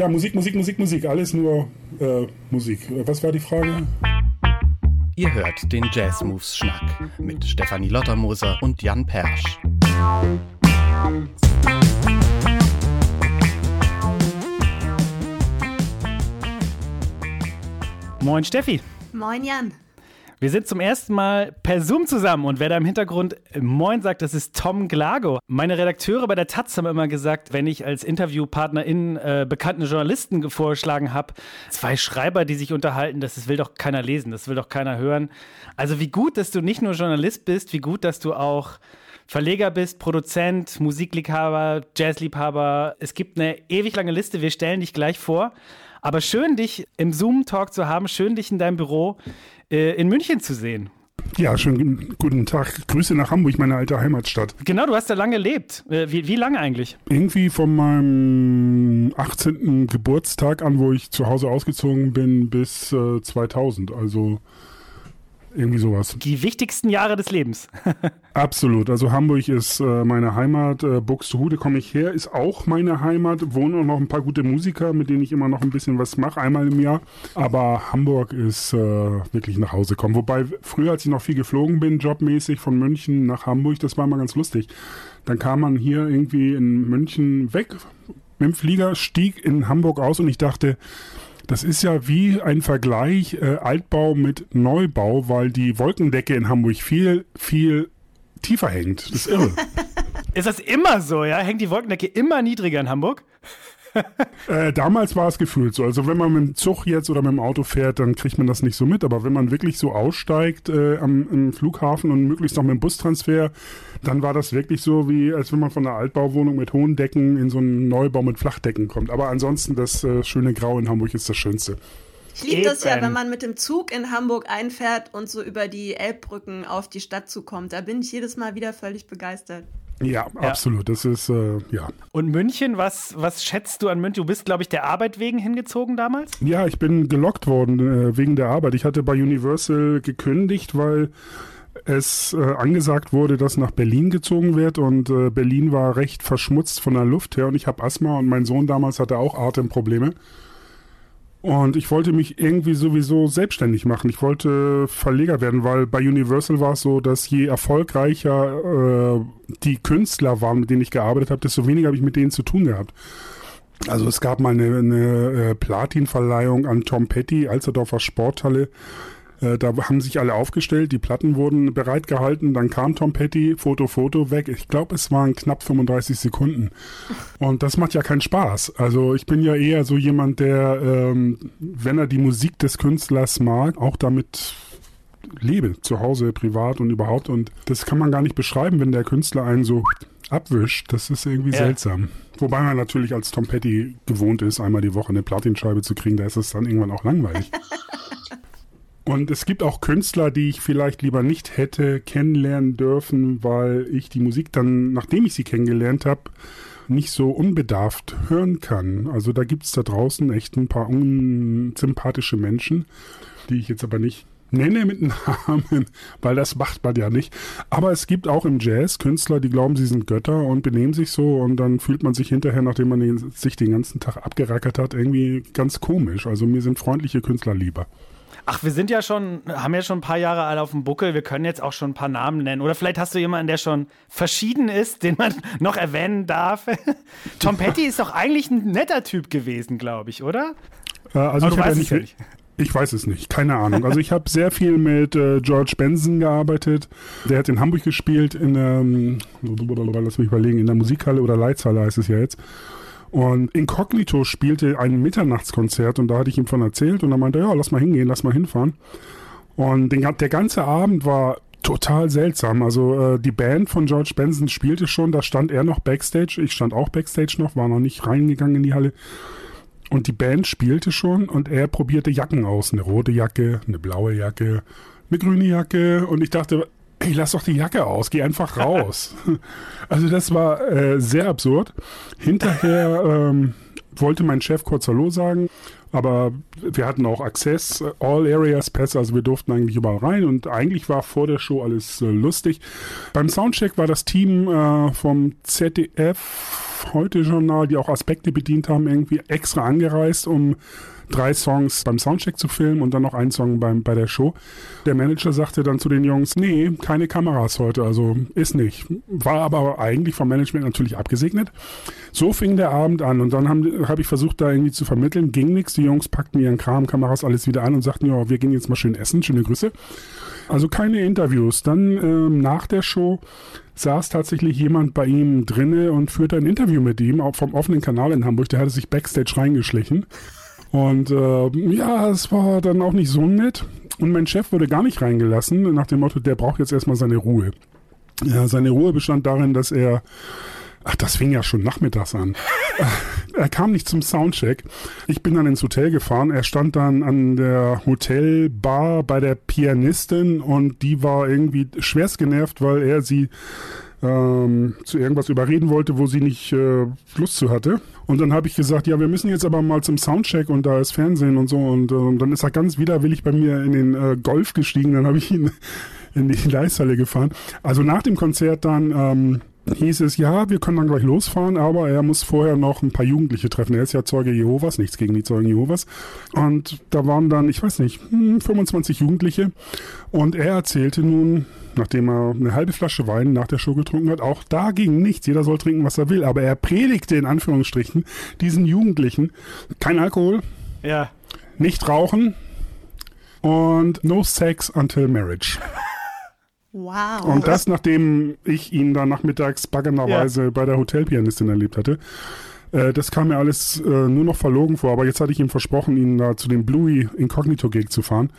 Ja, Musik, Musik, Musik, Musik. Alles nur äh, Musik. Was war die Frage? Ihr hört den Jazz Moves Schnack mit Stefanie Lottermoser und Jan Persch. Moin Steffi. Moin Jan. Wir sind zum ersten Mal per Zoom zusammen und wer da im Hintergrund Moin sagt, das ist Tom Glago. Meine Redakteure bei der Taz haben immer gesagt, wenn ich als Interviewpartnerin äh, bekannten Journalisten vorgeschlagen habe, zwei Schreiber, die sich unterhalten, das, das will doch keiner lesen, das will doch keiner hören. Also wie gut, dass du nicht nur Journalist bist, wie gut, dass du auch Verleger bist, Produzent, Musikliebhaber, Jazzliebhaber. Es gibt eine ewig lange Liste, wir stellen dich gleich vor. Aber schön, dich im Zoom-Talk zu haben, schön, dich in deinem Büro äh, in München zu sehen. Ja, schönen guten Tag. Grüße nach Hamburg, meine alte Heimatstadt. Genau, du hast da lange gelebt. Äh, wie, wie lange eigentlich? Irgendwie von meinem 18. Geburtstag an, wo ich zu Hause ausgezogen bin, bis äh, 2000. Also irgendwie sowas. Die wichtigsten Jahre des Lebens. Absolut. Also Hamburg ist äh, meine Heimat. Äh, Buxtehude komme ich her, ist auch meine Heimat. Wohnen auch noch ein paar gute Musiker, mit denen ich immer noch ein bisschen was mache, einmal im Jahr. Aber Hamburg ist äh, wirklich nach Hause kommen. Wobei früher, als ich noch viel geflogen bin, jobmäßig von München nach Hamburg, das war immer ganz lustig. Dann kam man hier irgendwie in München weg mit dem Flieger, stieg in Hamburg aus und ich dachte, das ist ja wie ein Vergleich äh, Altbau mit Neubau, weil die Wolkendecke in Hamburg viel, viel tiefer hängt. Das ist irre. ist das immer so, ja? Hängt die Wolkendecke immer niedriger in Hamburg? äh, damals war es gefühlt so. Also wenn man mit dem Zug jetzt oder mit dem Auto fährt, dann kriegt man das nicht so mit. Aber wenn man wirklich so aussteigt äh, am, im Flughafen und möglichst noch mit dem Bustransfer, dann war das wirklich so, wie als wenn man von einer Altbauwohnung mit hohen Decken in so einen Neubau mit Flachdecken kommt. Aber ansonsten das äh, schöne Grau in Hamburg ist das Schönste. Ich liebe das ja, wenn man mit dem Zug in Hamburg einfährt und so über die Elbbrücken auf die Stadt zukommt. Da bin ich jedes Mal wieder völlig begeistert. Ja, ja, absolut. Das ist, äh, ja. Und München, was, was schätzt du an München? Du bist, glaube ich, der Arbeit wegen hingezogen damals? Ja, ich bin gelockt worden äh, wegen der Arbeit. Ich hatte bei Universal gekündigt, weil es äh, angesagt wurde, dass nach Berlin gezogen wird und äh, Berlin war recht verschmutzt von der Luft her und ich habe Asthma und mein Sohn damals hatte auch Atemprobleme. Und ich wollte mich irgendwie sowieso selbstständig machen. Ich wollte Verleger werden, weil bei Universal war es so, dass je erfolgreicher äh, die Künstler waren, mit denen ich gearbeitet habe, desto weniger habe ich mit denen zu tun gehabt. Also es gab mal eine, eine äh, Platinverleihung an Tom Petty, Alsterdorfer Sporthalle. Äh, da haben sich alle aufgestellt, die Platten wurden bereitgehalten, dann kam Tom Petty, Foto, Foto weg. Ich glaube, es waren knapp 35 Sekunden. Und das macht ja keinen Spaß. Also ich bin ja eher so jemand, der, ähm, wenn er die Musik des Künstlers mag, auch damit lebe, zu Hause, privat und überhaupt. Und das kann man gar nicht beschreiben, wenn der Künstler einen so abwischt. Das ist irgendwie ja. seltsam. Wobei man natürlich als Tom Petty gewohnt ist, einmal die Woche eine Platinscheibe zu kriegen, da ist es dann irgendwann auch langweilig. Und es gibt auch Künstler, die ich vielleicht lieber nicht hätte kennenlernen dürfen, weil ich die Musik dann, nachdem ich sie kennengelernt habe, nicht so unbedarft hören kann. Also da gibt es da draußen echt ein paar unsympathische Menschen, die ich jetzt aber nicht nenne mit Namen, weil das macht man ja nicht. Aber es gibt auch im Jazz Künstler, die glauben, sie sind Götter und benehmen sich so und dann fühlt man sich hinterher, nachdem man den, sich den ganzen Tag abgerackert hat, irgendwie ganz komisch. Also mir sind freundliche Künstler lieber. Ach, wir sind ja schon, haben ja schon ein paar Jahre alle auf dem Buckel. Wir können jetzt auch schon ein paar Namen nennen. Oder vielleicht hast du jemanden, der schon verschieden ist, den man noch erwähnen darf. Tom Petty ist doch eigentlich ein netter Typ gewesen, glaube ich, oder? Äh, also ich, ja nicht, nicht. ich weiß es nicht, keine Ahnung. Also ich habe sehr viel mit äh, George Benson gearbeitet. Der hat in Hamburg gespielt, in der, ähm, lass mich überlegen, in der Musikhalle oder Leitzhalle heißt es ja jetzt. Und Incognito spielte ein Mitternachtskonzert und da hatte ich ihm von erzählt und er meinte, ja, lass mal hingehen, lass mal hinfahren. Und den, der ganze Abend war total seltsam. Also äh, die Band von George Benson spielte schon, da stand er noch Backstage, ich stand auch Backstage noch, war noch nicht reingegangen in die Halle. Und die Band spielte schon und er probierte Jacken aus. Eine rote Jacke, eine blaue Jacke, eine grüne Jacke. Und ich dachte, ey, lass doch die Jacke aus, geh einfach raus. also das war äh, sehr absurd. Hinterher ähm, wollte mein Chef kurz Hallo sagen, aber wir hatten auch Access, All Areas Pass, also wir durften eigentlich überall rein und eigentlich war vor der Show alles äh, lustig. Beim Soundcheck war das Team äh, vom ZDF ZDF-Heute-Journal, die auch Aspekte bedient haben, irgendwie extra angereist, um drei Songs beim Soundcheck zu filmen und dann noch einen Song beim, bei der Show. Der Manager sagte dann zu den Jungs, nee, keine Kameras heute, also ist nicht. War aber eigentlich vom Management natürlich abgesegnet. So fing der Abend an und dann habe hab ich versucht, da irgendwie zu vermitteln, ging nichts. Die Jungs packten ihren Kram, Kameras, alles wieder an und sagten, ja, wir gehen jetzt mal schön essen, schöne Grüße. Also keine Interviews. Dann ähm, nach der Show saß tatsächlich jemand bei ihm drinne und führte ein Interview mit ihm, auch vom offenen Kanal in Hamburg. Der hatte sich backstage reingeschlichen. Und äh, ja, es war dann auch nicht so nett. Und mein Chef wurde gar nicht reingelassen, nach dem Motto, der braucht jetzt erstmal seine Ruhe. Ja, seine Ruhe bestand darin, dass er Ach, das fing ja schon nachmittags an. er kam nicht zum Soundcheck. Ich bin dann ins Hotel gefahren. Er stand dann an der Hotelbar bei der Pianistin und die war irgendwie schwerst genervt, weil er sie ähm, zu irgendwas überreden wollte, wo sie nicht äh, Lust zu hatte. Und dann habe ich gesagt, ja, wir müssen jetzt aber mal zum Soundcheck und da ist Fernsehen und so. Und äh, dann ist er ganz widerwillig bei mir in den äh, Golf gestiegen. Dann habe ich ihn in die Leishalle gefahren. Also nach dem Konzert dann ähm, hieß es, ja, wir können dann gleich losfahren, aber er muss vorher noch ein paar Jugendliche treffen. Er ist ja Zeuge Jehovas, nichts gegen die Zeugen Jehovas. Und da waren dann, ich weiß nicht, 25 hm, Jugendliche. Und er erzählte nun, nachdem er eine halbe Flasche Wein nach der Show getrunken hat, auch da ging nichts. Jeder soll trinken, was er will. Aber er predigte in Anführungsstrichen diesen Jugendlichen kein Alkohol. Ja. Nicht rauchen. Und no sex until marriage. Wow. Und das, nachdem ich ihn dann nachmittags baggernerweise ja. bei der Hotelpianistin erlebt hatte. Äh, das kam mir alles äh, nur noch verlogen vor, aber jetzt hatte ich ihm versprochen, ihn da zu dem Bluey Incognito Gig zu fahren.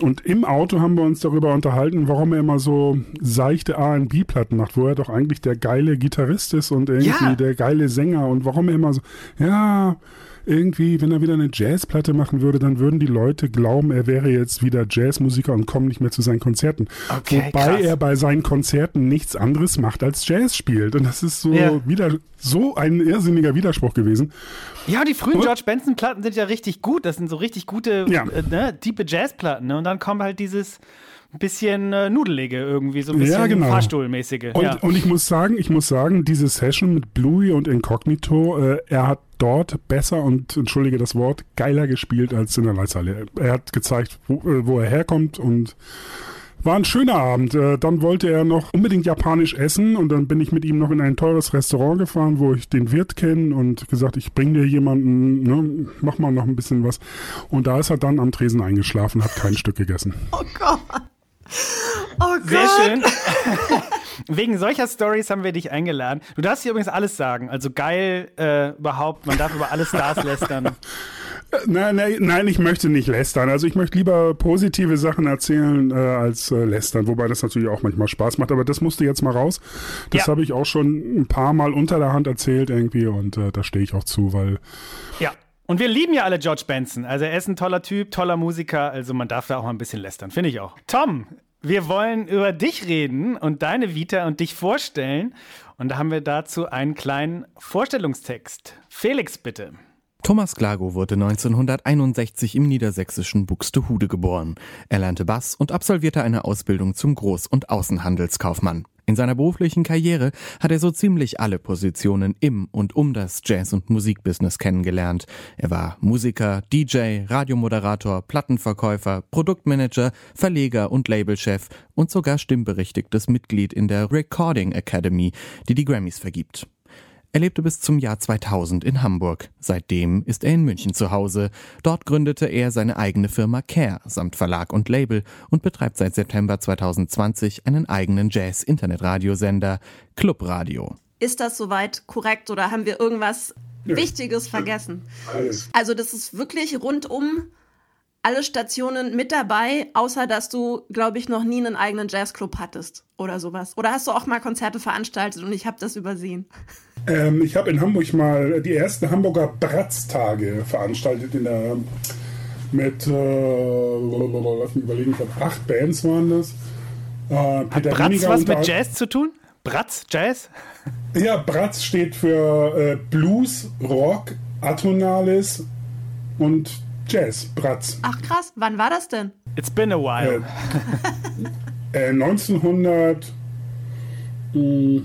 Und im Auto haben wir uns darüber unterhalten, warum er immer so seichte R&B-Platten macht, wo er doch eigentlich der geile Gitarrist ist und irgendwie ja. der geile Sänger und warum er immer so, ja, irgendwie, wenn er wieder eine Jazzplatte machen würde, dann würden die Leute glauben, er wäre jetzt wieder Jazzmusiker und kommen nicht mehr zu seinen Konzerten. Okay, Wobei krass. er bei seinen Konzerten nichts anderes macht als Jazz spielt. Und das ist so ja. wieder so ein irrsinniger Widerspruch gewesen. Ja, die frühen und? George Benson-Platten sind ja richtig gut. Das sind so richtig gute, ja. äh, ne, tiefe Jazzplatten. Ne? Und dann kommt halt dieses bisschen äh, Nudelige irgendwie, so ein bisschen ja, genau. Fahrstuhlmäßige. Und, ja. und ich muss sagen, ich muss sagen, diese Session mit Bluey und Incognito, äh, er hat dort besser und, entschuldige das Wort, geiler gespielt als in der Leithalle. Er hat gezeigt, wo, äh, wo er herkommt und war ein schöner Abend. Äh, dann wollte er noch unbedingt japanisch essen und dann bin ich mit ihm noch in ein teures Restaurant gefahren, wo ich den Wirt kenne und gesagt, ich bringe dir jemanden, ne, mach mal noch ein bisschen was. Und da ist er dann am Tresen eingeschlafen, hat kein Stück gegessen. Oh Gott. Oh Gott. Sehr schön. Wegen solcher Stories haben wir dich eingeladen. Du darfst hier übrigens alles sagen. Also geil äh, überhaupt. Man darf über alle Stars lästern. Nein, nein, nein, ich möchte nicht lästern. Also ich möchte lieber positive Sachen erzählen äh, als äh, lästern, wobei das natürlich auch manchmal Spaß macht. Aber das musste jetzt mal raus. Das ja. habe ich auch schon ein paar Mal unter der Hand erzählt irgendwie und äh, da stehe ich auch zu, weil ja. Und wir lieben ja alle George Benson. Also er ist ein toller Typ, toller Musiker, also man darf da auch mal ein bisschen lästern, finde ich auch. Tom, wir wollen über dich reden und deine Vita und dich vorstellen. Und da haben wir dazu einen kleinen Vorstellungstext. Felix, bitte. Thomas Glago wurde 1961 im niedersächsischen Buxtehude geboren. Er lernte Bass und absolvierte eine Ausbildung zum Groß- und Außenhandelskaufmann. In seiner beruflichen Karriere hat er so ziemlich alle Positionen im und um das Jazz- und Musikbusiness kennengelernt. Er war Musiker, DJ, Radiomoderator, Plattenverkäufer, Produktmanager, Verleger und Labelchef und sogar stimmberechtigtes Mitglied in der Recording Academy, die die Grammys vergibt. Er lebte bis zum Jahr 2000 in Hamburg. Seitdem ist er in München zu Hause. Dort gründete er seine eigene Firma Care samt Verlag und Label und betreibt seit September 2020 einen eigenen Jazz-Internetradiosender Clubradio. Ist das soweit korrekt oder haben wir irgendwas Wichtiges vergessen? Alles. Also das ist wirklich rundum alle Stationen mit dabei, außer dass du, glaube ich, noch nie einen eigenen Jazzclub hattest oder sowas. Oder hast du auch mal Konzerte veranstaltet und ich habe das übersehen? Ähm, ich habe in Hamburg mal die ersten Hamburger Bratztage veranstaltet in der mit, äh, lass mich überlegen, ich glaube acht Bands waren das. Äh, Hat Bratz Weniger was mit Jazz zu tun? Bratz, Jazz? Ja, Bratz steht für äh, Blues, Rock, Atonales und Jazz, Bratz. Ach krass, wann war das denn? It's been a while. Äh, äh, 1900. Mh,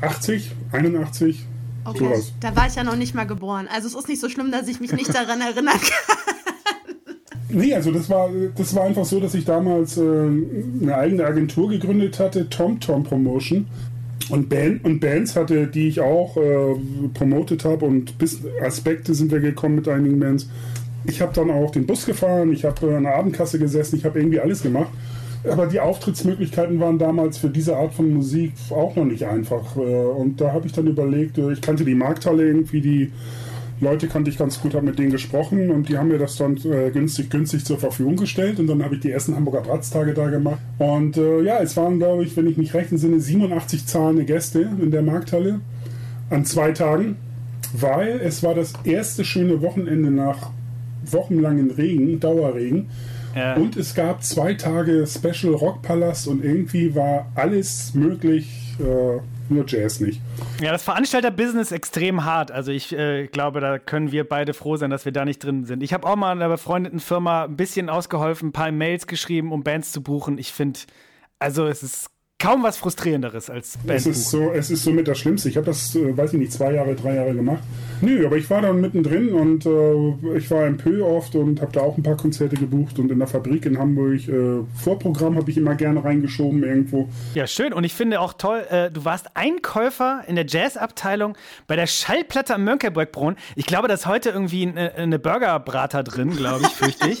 80, 81. Okay, sowas. da war ich ja noch nicht mal geboren. Also es ist nicht so schlimm, dass ich mich nicht daran erinnern kann. Nee, also das war, das war einfach so, dass ich damals äh, eine eigene Agentur gegründet hatte, Tom Tom Promotion. Und, Band, und Bands hatte, die ich auch äh, promotet habe und bis Aspekte sind wir gekommen mit einigen Bands. Ich habe dann auch den Bus gefahren, ich habe an der Abendkasse gesessen, ich habe irgendwie alles gemacht. Aber die Auftrittsmöglichkeiten waren damals für diese Art von Musik auch noch nicht einfach. Äh, und da habe ich dann überlegt, äh, ich kannte die Markthalle irgendwie, die Leute kannte ich ganz gut, habe mit denen gesprochen und die haben mir das dann äh, günstig, günstig zur Verfügung gestellt und dann habe ich die ersten Hamburger Bratztage da gemacht. Und ja, es waren, glaube ich, wenn ich mich recht entsinne, 87 zahlende Gäste in der Markthalle an zwei Tagen, weil es war das erste schöne Wochenende nach wochenlangen Regen, Dauerregen. Ja. Und es gab zwei Tage Special Rockpalast und irgendwie war alles möglich, äh, nur Jazz nicht. Ja, das Veranstalter-Business extrem hart. Also ich äh, glaube, da können wir beide froh sein, dass wir da nicht drin sind. Ich habe auch mal in einer befreundeten Firma ein bisschen ausgeholfen, ein paar Mails geschrieben, um Bands zu buchen. Ich finde, also es ist kaum was frustrierenderes als Band. Es ist so, es ist so mit das Schlimmste. Ich habe das, äh, weiß ich nicht, zwei Jahre, drei Jahre gemacht. Nö, aber ich war dann mittendrin und äh, ich war im Pö oft und habe da auch ein paar Konzerte gebucht und in der Fabrik in Hamburg. Äh, Vorprogramm habe ich immer gerne reingeschoben irgendwo. Ja, schön. Und ich finde auch toll, äh, du warst Einkäufer in der Jazzabteilung bei der Schallplatte am Mönckebergbrunnen. Ich glaube, da ist heute irgendwie eine, eine Burgerbrater drin, glaube ich, fürchte ich.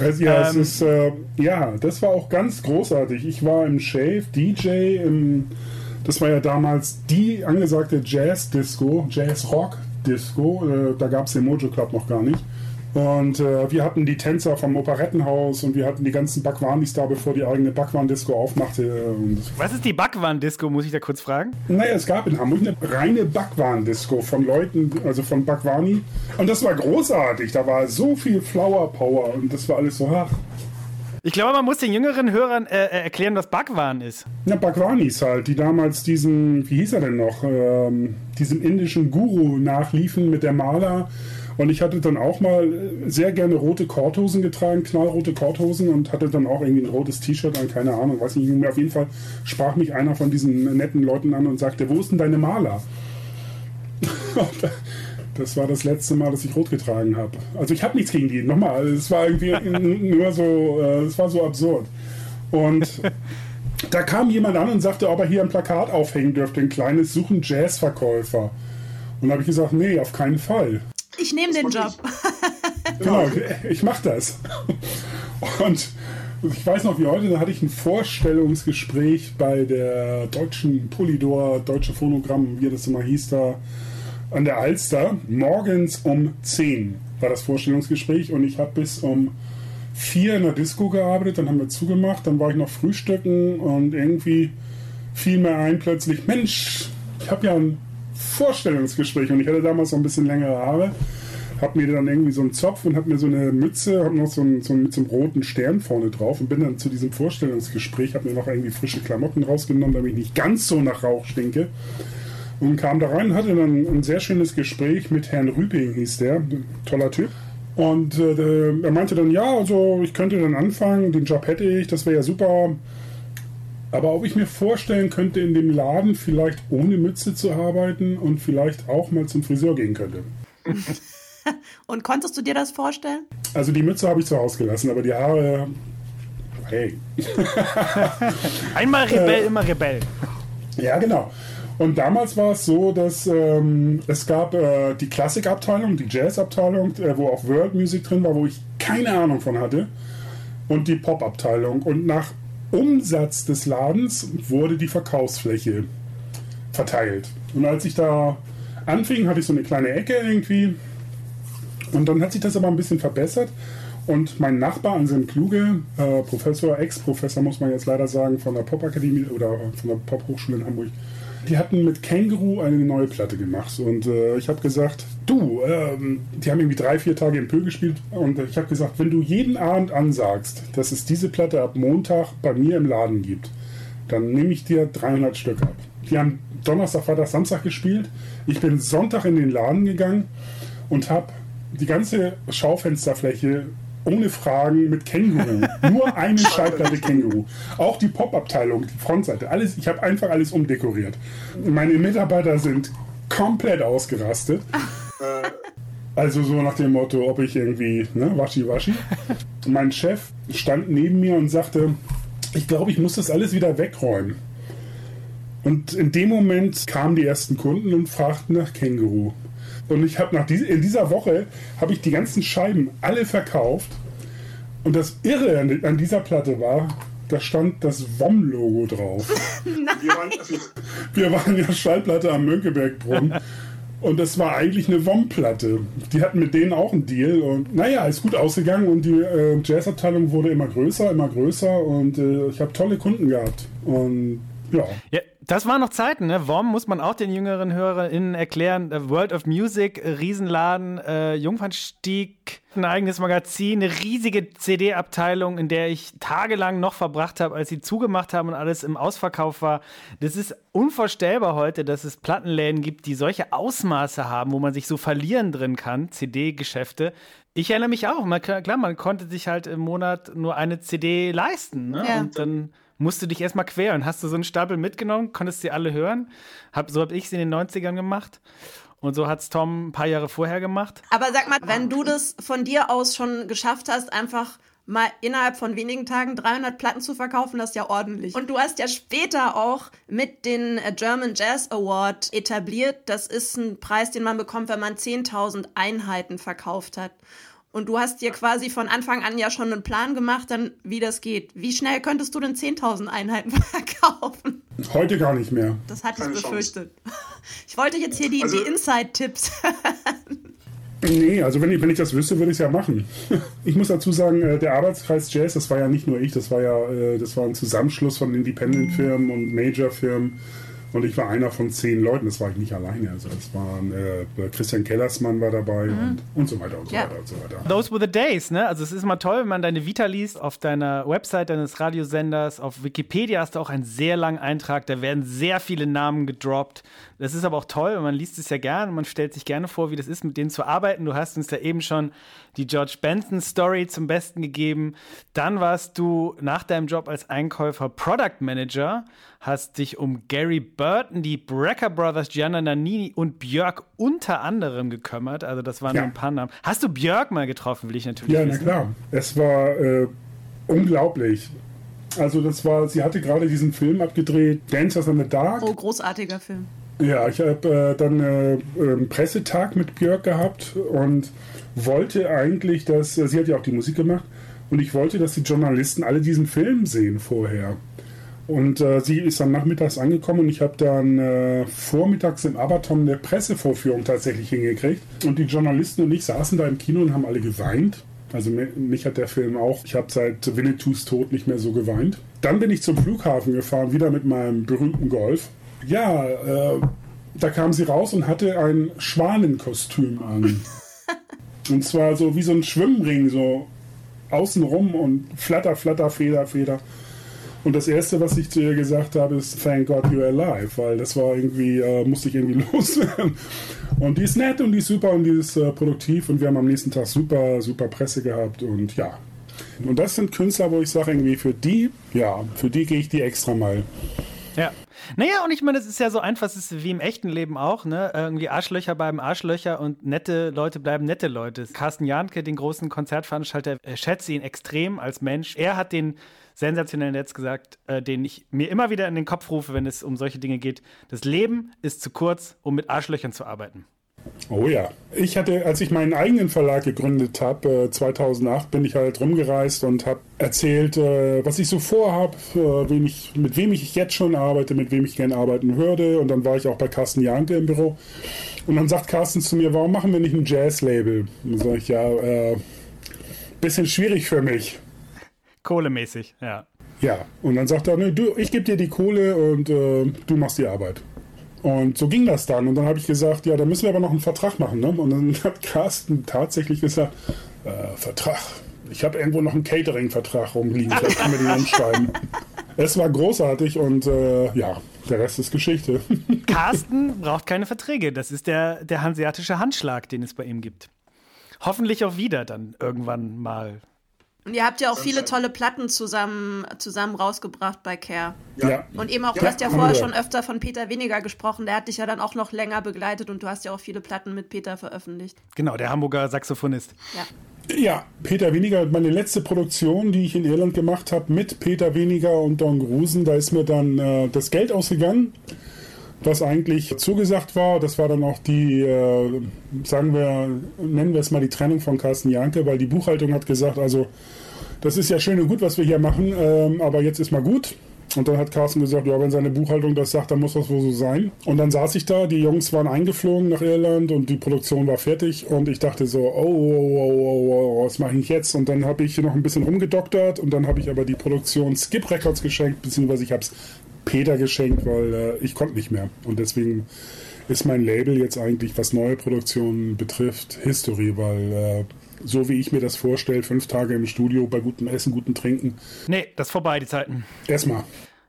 Also, ja, ähm, es ist, äh, ja, das war auch ganz großartig. Ich war im Shave, DJ, im das war ja damals die angesagte Jazz-Disco, Jazz-Rock Disco. Äh, da gab es den Mojo Club noch gar nicht. Und äh, wir hatten die Tänzer vom Operettenhaus und wir hatten die ganzen Backwanis da, bevor die eigene Backwan-Disco aufmachte. Was ist die Backwan-Disco, muss ich da kurz fragen? Naja, es gab in Hamburg eine reine Backwan-Disco von Leuten, also von Backwani. Und das war großartig. Da war so viel Flower Power und das war alles so, ach, ich glaube, man muss den jüngeren Hörern äh, äh, erklären, was Bhagwan ist. Ja, Bhagwanis halt, die damals diesen, wie hieß er denn noch, ähm, diesem indischen Guru nachliefen mit der Maler. Und ich hatte dann auch mal äh, sehr gerne rote Korthosen getragen, knallrote Korthosen und hatte dann auch irgendwie ein rotes T-Shirt an, keine Ahnung, weiß nicht mehr. Auf jeden Fall sprach mich einer von diesen netten Leuten an und sagte, wo ist denn deine Maler? Das war das letzte Mal, dass ich rot getragen habe. Also ich habe nichts gegen die. Nochmal, es war irgendwie nur so, äh, es war so absurd. Und da kam jemand an und sagte, ob er hier ein Plakat aufhängen dürfte, ein kleines Suchen Jazzverkäufer. Und da habe ich gesagt, nee, auf keinen Fall. Ich nehme den Job. genau, ich mache das. Und ich weiß noch wie heute, da hatte ich ein Vorstellungsgespräch bei der deutschen Polydor, Deutsche Phonogramm, wie das immer hieß da an der Alster. Morgens um 10 war das Vorstellungsgespräch und ich habe bis um 4 in der Disco gearbeitet, dann haben wir zugemacht, dann war ich noch frühstücken und irgendwie fiel mir ein plötzlich, Mensch, ich habe ja ein Vorstellungsgespräch und ich hatte damals so ein bisschen längere Haare, habe mir dann irgendwie so einen Zopf und habe mir so eine Mütze, habe noch so, einen, so mit so einem roten Stern vorne drauf und bin dann zu diesem Vorstellungsgespräch, habe mir noch irgendwie frische Klamotten rausgenommen, damit ich nicht ganz so nach Rauch stinke und kam da rein, hatte dann ein sehr schönes Gespräch mit Herrn Rüping, hieß der, toller Typ. Und äh, er meinte dann, ja, also ich könnte dann anfangen, den Job hätte ich, das wäre ja super. Aber ob ich mir vorstellen könnte, in dem Laden vielleicht ohne Mütze zu arbeiten und vielleicht auch mal zum Friseur gehen könnte. und konntest du dir das vorstellen? Also die Mütze habe ich zu Hause gelassen, aber die Haare, hey. Einmal Rebell, äh, immer Rebell. Ja, genau. Und damals war es so, dass ähm, es gab äh, die Klassikabteilung, die Jazzabteilung, äh, wo auch World Music drin war, wo ich keine Ahnung von hatte, und die Pop-Abteilung. Und nach Umsatz des Ladens wurde die Verkaufsfläche verteilt. Und als ich da anfing, hatte ich so eine kleine Ecke irgendwie. Und dann hat sich das aber ein bisschen verbessert. Und mein Nachbar Anselm Kluge, äh, Professor, Ex-Professor muss man jetzt leider sagen, von der Popakademie oder von der Pop-Hochschule in Hamburg, die hatten mit Känguru eine neue Platte gemacht. Und äh, ich habe gesagt, du, ähm, die haben irgendwie drei, vier Tage im Pö gespielt. Und ich habe gesagt, wenn du jeden Abend ansagst, dass es diese Platte ab Montag bei mir im Laden gibt, dann nehme ich dir 300 Stück ab. Die haben Donnerstag, Freitag, Samstag gespielt. Ich bin Sonntag in den Laden gegangen und habe die ganze Schaufensterfläche ohne Fragen mit Känguru. Nur eine Schallplatte Känguru. Auch die Pop-Abteilung, die Frontseite, alles, ich habe einfach alles umdekoriert. Meine Mitarbeiter sind komplett ausgerastet. Also so nach dem Motto, ob ich irgendwie, ne, waschi waschi. Mein Chef stand neben mir und sagte, ich glaube, ich muss das alles wieder wegräumen. Und in dem Moment kamen die ersten Kunden und fragten nach Känguru. Und ich habe nach die, in dieser Woche habe ich die ganzen Scheiben alle verkauft. Und das Irre an, an dieser Platte war, da stand das WOM-Logo drauf. Wir waren, wir waren ja Schallplatte am Mönckebergbrunnen. Und das war eigentlich eine WOM-Platte. Die hatten mit denen auch einen Deal. Und naja, ist gut ausgegangen und die äh, Jazzabteilung wurde immer größer, immer größer. Und äh, ich habe tolle Kunden gehabt. Und ja. ja. Das waren noch Zeiten, ne? WOM muss man auch den jüngeren HörerInnen erklären. World of Music, Riesenladen, äh, Jungfernstieg, ein eigenes Magazin, eine riesige CD-Abteilung, in der ich tagelang noch verbracht habe, als sie zugemacht haben und alles im Ausverkauf war. Das ist unvorstellbar heute, dass es Plattenläden gibt, die solche Ausmaße haben, wo man sich so verlieren drin kann, CD-Geschäfte. Ich erinnere mich auch, man, klar, man konnte sich halt im Monat nur eine CD leisten. Ne? Ja. Und dann musst du dich erstmal queren. Hast du so einen Stapel mitgenommen, konntest sie alle hören. Hab, so habe ich sie in den 90ern gemacht. Und so hat es Tom ein paar Jahre vorher gemacht. Aber sag mal, wenn du das von dir aus schon geschafft hast, einfach mal innerhalb von wenigen Tagen 300 Platten zu verkaufen, das ist ja ordentlich. Und du hast ja später auch mit den German Jazz Award etabliert. Das ist ein Preis, den man bekommt, wenn man 10.000 Einheiten verkauft hat. Und du hast dir quasi von Anfang an ja schon einen Plan gemacht, dann wie das geht. Wie schnell könntest du denn 10.000 Einheiten verkaufen? Heute gar nicht mehr. Das hatte ich befürchtet. Ich wollte jetzt hier die, also, die Inside-Tipps. nee, also wenn ich, wenn ich das wüsste, würde ich es ja machen. Ich muss dazu sagen, äh, der Arbeitskreis Jazz, das war ja nicht nur ich, das war ja äh, das war ein Zusammenschluss von Independent-Firmen und Major-Firmen und ich war einer von zehn Leuten, das war ich nicht alleine. Also es waren äh, Christian Kellersmann war dabei mhm. und, und so weiter und so ja. weiter und so weiter. Those were the days, ne? Also es ist immer toll, wenn man deine Vita liest, auf deiner Website deines Radiosenders, auf Wikipedia hast du auch einen sehr langen Eintrag, da werden sehr viele Namen gedroppt. Das ist aber auch toll, man liest es ja gern und man stellt sich gerne vor, wie das ist, mit denen zu arbeiten. Du hast uns da eben schon die George Benson Story zum Besten gegeben. Dann warst du nach deinem Job als Einkäufer Product Manager, hast dich um Gary Burton, die Brecker Brothers, Gianna Nannini und Björk unter anderem gekümmert. Also das waren ja. ein paar Namen. Hast du Björk mal getroffen, will ich natürlich ja, wissen. Ja, na klar. Es war äh, unglaublich. Also das war, sie hatte gerade diesen Film abgedreht, Dancers in the Dark. Oh, großartiger Film. Ja, ich habe äh, dann äh, einen Pressetag mit Björk gehabt und wollte eigentlich, dass, äh, sie hat ja auch die Musik gemacht, und ich wollte, dass die Journalisten alle diesen Film sehen vorher. Und äh, sie ist dann nachmittags angekommen und ich habe dann äh, vormittags im Abaton eine Pressevorführung tatsächlich hingekriegt. Und die Journalisten und ich saßen da im Kino und haben alle geweint. Also mich hat der Film auch, ich habe seit Winnetous Tod nicht mehr so geweint. Dann bin ich zum Flughafen gefahren, wieder mit meinem berühmten Golf. Ja, äh, da kam sie raus und hatte ein Schwanenkostüm an. und zwar so wie so ein Schwimmring, so außenrum und flatter, flatter, Feder, Feder. Und das Erste, was ich zu ihr gesagt habe, ist Thank God you're alive, weil das war irgendwie, äh, musste ich irgendwie loswerden. Und die ist nett und die ist super und die ist äh, produktiv und wir haben am nächsten Tag super, super Presse gehabt und ja. Und das sind Künstler, wo ich sage, irgendwie für die, ja, für die gehe ich die extra mal. Ja. Naja, und ich meine, es ist ja so einfach, es ist wie im echten Leben auch, ne? Irgendwie Arschlöcher bleiben Arschlöcher und nette Leute bleiben nette Leute. Carsten Jahnke, den großen Konzertveranstalter, äh, schätze ihn extrem als Mensch. Er hat den sensationellen Netz gesagt, äh, den ich mir immer wieder in den Kopf rufe, wenn es um solche Dinge geht. Das Leben ist zu kurz, um mit Arschlöchern zu arbeiten. Oh ja. Ich hatte, als ich meinen eigenen Verlag gegründet habe, äh, 2008, bin ich halt rumgereist und habe erzählt, äh, was ich so vorhabe, äh, mit wem ich jetzt schon arbeite, mit wem ich gerne arbeiten würde. Und dann war ich auch bei Carsten Janke im Büro. Und dann sagt Carsten zu mir, warum machen wir nicht ein Jazz-Label? Dann sage ich, ja, äh, bisschen schwierig für mich. Kohlemäßig, ja. Ja, und dann sagt er, ne, du, ich gebe dir die Kohle und äh, du machst die Arbeit. Und so ging das dann. Und dann habe ich gesagt, ja, da müssen wir aber noch einen Vertrag machen. Ne? Und dann hat Carsten tatsächlich gesagt, äh, Vertrag. Ich habe irgendwo noch einen Catering-Vertrag rumliegen. Vielleicht können wir den umschreiben. es war großartig und äh, ja, der Rest ist Geschichte. Carsten braucht keine Verträge. Das ist der, der hanseatische Handschlag, den es bei ihm gibt. Hoffentlich auch wieder dann irgendwann mal Und ihr habt ja auch viele tolle Platten zusammen, zusammen rausgebracht bei Care. Ja. Und eben auch, du Ja, hast ja vorher schon öfter von Peter Weniger gesprochen. Der hat dich ja dann auch noch länger begleitet und du hast ja auch viele Platten mit Peter veröffentlicht. Genau, der Hamburger Saxophonist. Ja. Ja, Peter Weniger, meine letzte Produktion, die ich in Irland gemacht habe, mit Peter Weniger und Don Grusen, da ist mir dann äh, das Geld ausgegangen, was eigentlich zugesagt war. Das war dann auch die, äh, sagen wir, nennen wir es mal die Trennung von Carsten Janke, weil die Buchhaltung hat gesagt, also das ist ja schön und gut, was wir hier machen, ähm, aber jetzt ist mal gut. Und dann hat Carsten gesagt, ja, wenn seine Buchhaltung das sagt, dann muss das wohl so sein. Und dann saß ich da, die Jungs waren eingeflogen nach Irland und die Produktion war fertig und ich dachte so, oh, oh, oh, oh, oh was mache ich jetzt? Und dann habe ich noch ein bisschen rumgedoktert und dann habe ich aber die Produktion Skip Records geschenkt, beziehungsweise ich habe es Peter geschenkt, weil äh, ich konnte nicht mehr. Und deswegen ist mein Label jetzt eigentlich, was neue Produktionen betrifft, History, weil äh, so wie ich mir das vorstelle, fünf Tage im Studio bei gutem Essen, gutem Trinken, Nee, das ist vorbei, die Zeiten. erstmal.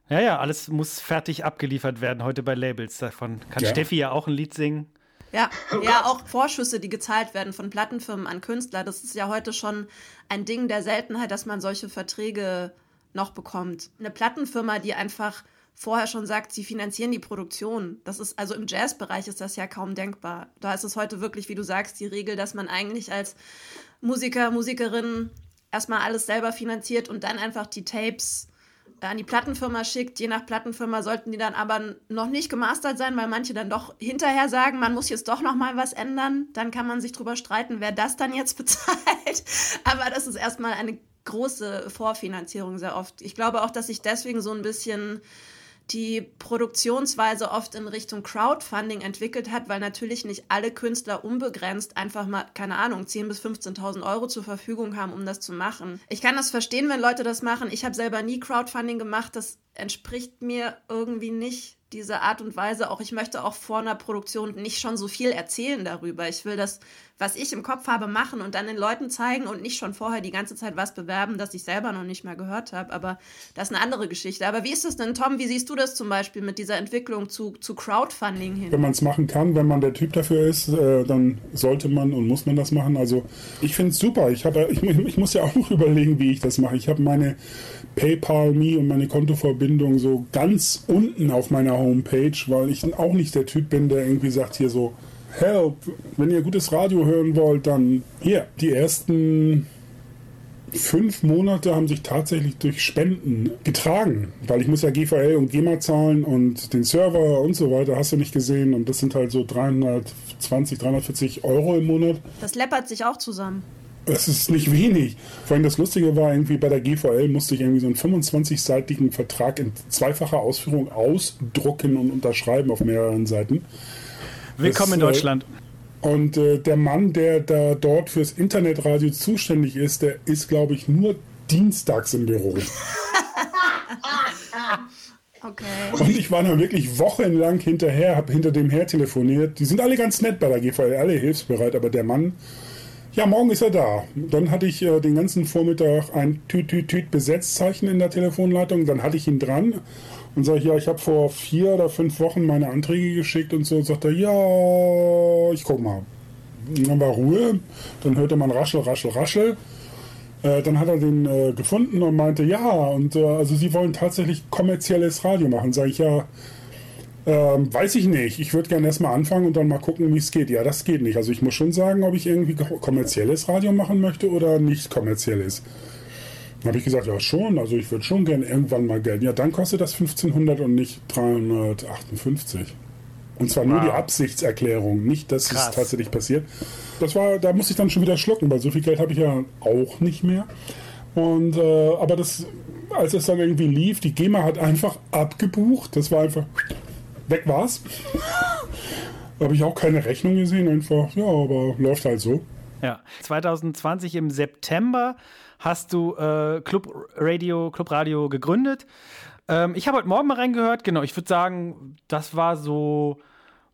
Ja, ja, alles muss fertig abgeliefert werden heute bei Labels. Davon kann Ja. Steffi ja auch ein Lied singen. Ja, ja, auch Vorschüsse, die gezahlt werden von Plattenfirmen an Künstler. Das ist ja heute schon ein Ding der Seltenheit, dass man solche Verträge noch bekommt. Eine Plattenfirma, die einfach vorher schon sagt, sie finanzieren die Produktion. Das ist, also im Jazzbereich ist das ja kaum denkbar. Da ist es heute wirklich, wie du sagst, die Regel, dass man eigentlich als Musiker, Musikerin erstmal alles selber finanziert und dann einfach die Tapes an die Plattenfirma schickt. Je nach Plattenfirma sollten die dann aber noch nicht gemastert sein, weil manche dann doch hinterher sagen, man muss jetzt doch noch mal was ändern. Dann kann man sich drüber streiten, wer das dann jetzt bezahlt. Aber das ist erstmal eine große Vorfinanzierung sehr oft. Ich glaube auch, dass sich deswegen so ein bisschen die Produktionsweise oft in Richtung Crowdfunding entwickelt hat, weil natürlich nicht alle Künstler unbegrenzt einfach mal, keine Ahnung, 10.000 bis 15.000 Euro zur Verfügung haben, um das zu machen. Ich kann das verstehen, wenn Leute das machen. Ich habe selber nie Crowdfunding gemacht. Das entspricht mir irgendwie nicht diese Art und Weise. Auch ich möchte auch vor einer Produktion nicht schon so viel erzählen darüber. Ich will das, was ich im Kopf habe, machen und dann den Leuten zeigen und nicht schon vorher die ganze Zeit was bewerben, das ich selber noch nicht mal gehört habe. Aber das ist eine andere Geschichte. Aber wie ist es denn, Tom? Wie siehst du das zum Beispiel mit dieser Entwicklung zu, zu Crowdfunding hin? Wenn man es machen kann, wenn man der Typ dafür ist, äh, dann sollte man und muss man das machen. Also ich finde es super. Ich, hab, ich, ich muss ja auch noch überlegen, wie ich das mache. Ich habe meine PayPal Me und meine Kontoverbindung so ganz unten auf meiner Homepage, weil ich auch nicht der Typ bin, der irgendwie sagt hier so, Help, wenn ihr gutes Radio hören wollt, dann hier. Die ersten fünf Monate haben sich tatsächlich durch Spenden getragen, weil ich muss ja GVL und GEMA zahlen und den Server und so weiter, hast du nicht gesehen und das sind halt so 320, 340 Euro im Monat. Das läppert sich auch zusammen. Das ist nicht wenig. Vor allem das Lustige war irgendwie bei der GVL musste ich irgendwie so einen 25-seitigen Vertrag in zweifacher Ausführung ausdrucken und unterschreiben auf mehreren Seiten. Willkommen in Das, äh, Deutschland. Und äh, der Mann, der da dort fürs Internetradio zuständig ist, der ist, glaube ich, nur dienstags im Büro. Okay. Und ich war dann wirklich wochenlang hinterher, habe hinter dem her telefoniert. Die sind alle ganz nett bei der GVL, alle hilfsbereit, aber der Mann, ja, morgen ist er da. Dann hatte ich äh, den ganzen Vormittag ein Tüt-Tüt-Tüt Besetzzeichen in der Telefonleitung. Dann hatte ich ihn dran und sage ja, ich habe vor vier oder fünf Wochen meine Anträge geschickt und so. Und sagt er, ja, ich guck mal. Und dann war Ruhe. Dann hörte man Raschel, Raschel, Raschel. Äh, dann hat er den äh, gefunden und meinte, ja, und äh, also sie wollen tatsächlich kommerzielles Radio machen. Sage ich, ja, ähm, weiß ich nicht. Ich würde gerne erstmal anfangen und dann mal gucken, wie es geht. Ja, das geht nicht. Also ich muss schon sagen, ob ich irgendwie ko- kommerzielles Radio machen möchte oder nicht kommerzielles. Dann habe ich gesagt, ja schon, also ich würde schon gerne irgendwann mal Geld. Ja, dann kostet das 1500 und nicht 358. Und zwar nur die Absichtserklärung, nicht, dass Krass. es tatsächlich passiert. Das war, da musste ich dann schon wieder schlucken, weil so viel Geld habe ich ja auch nicht mehr. Und äh, aber das, als es dann irgendwie lief, die GEMA hat einfach abgebucht. Das war einfach weg war's. habe ich auch keine Rechnung gesehen, einfach, ja, aber läuft halt so. Ja. 2020 im September hast du äh, Club Radio, Club Radio gegründet. Ähm, ich habe heute Morgen mal reingehört. Genau, ich würde sagen, das war so.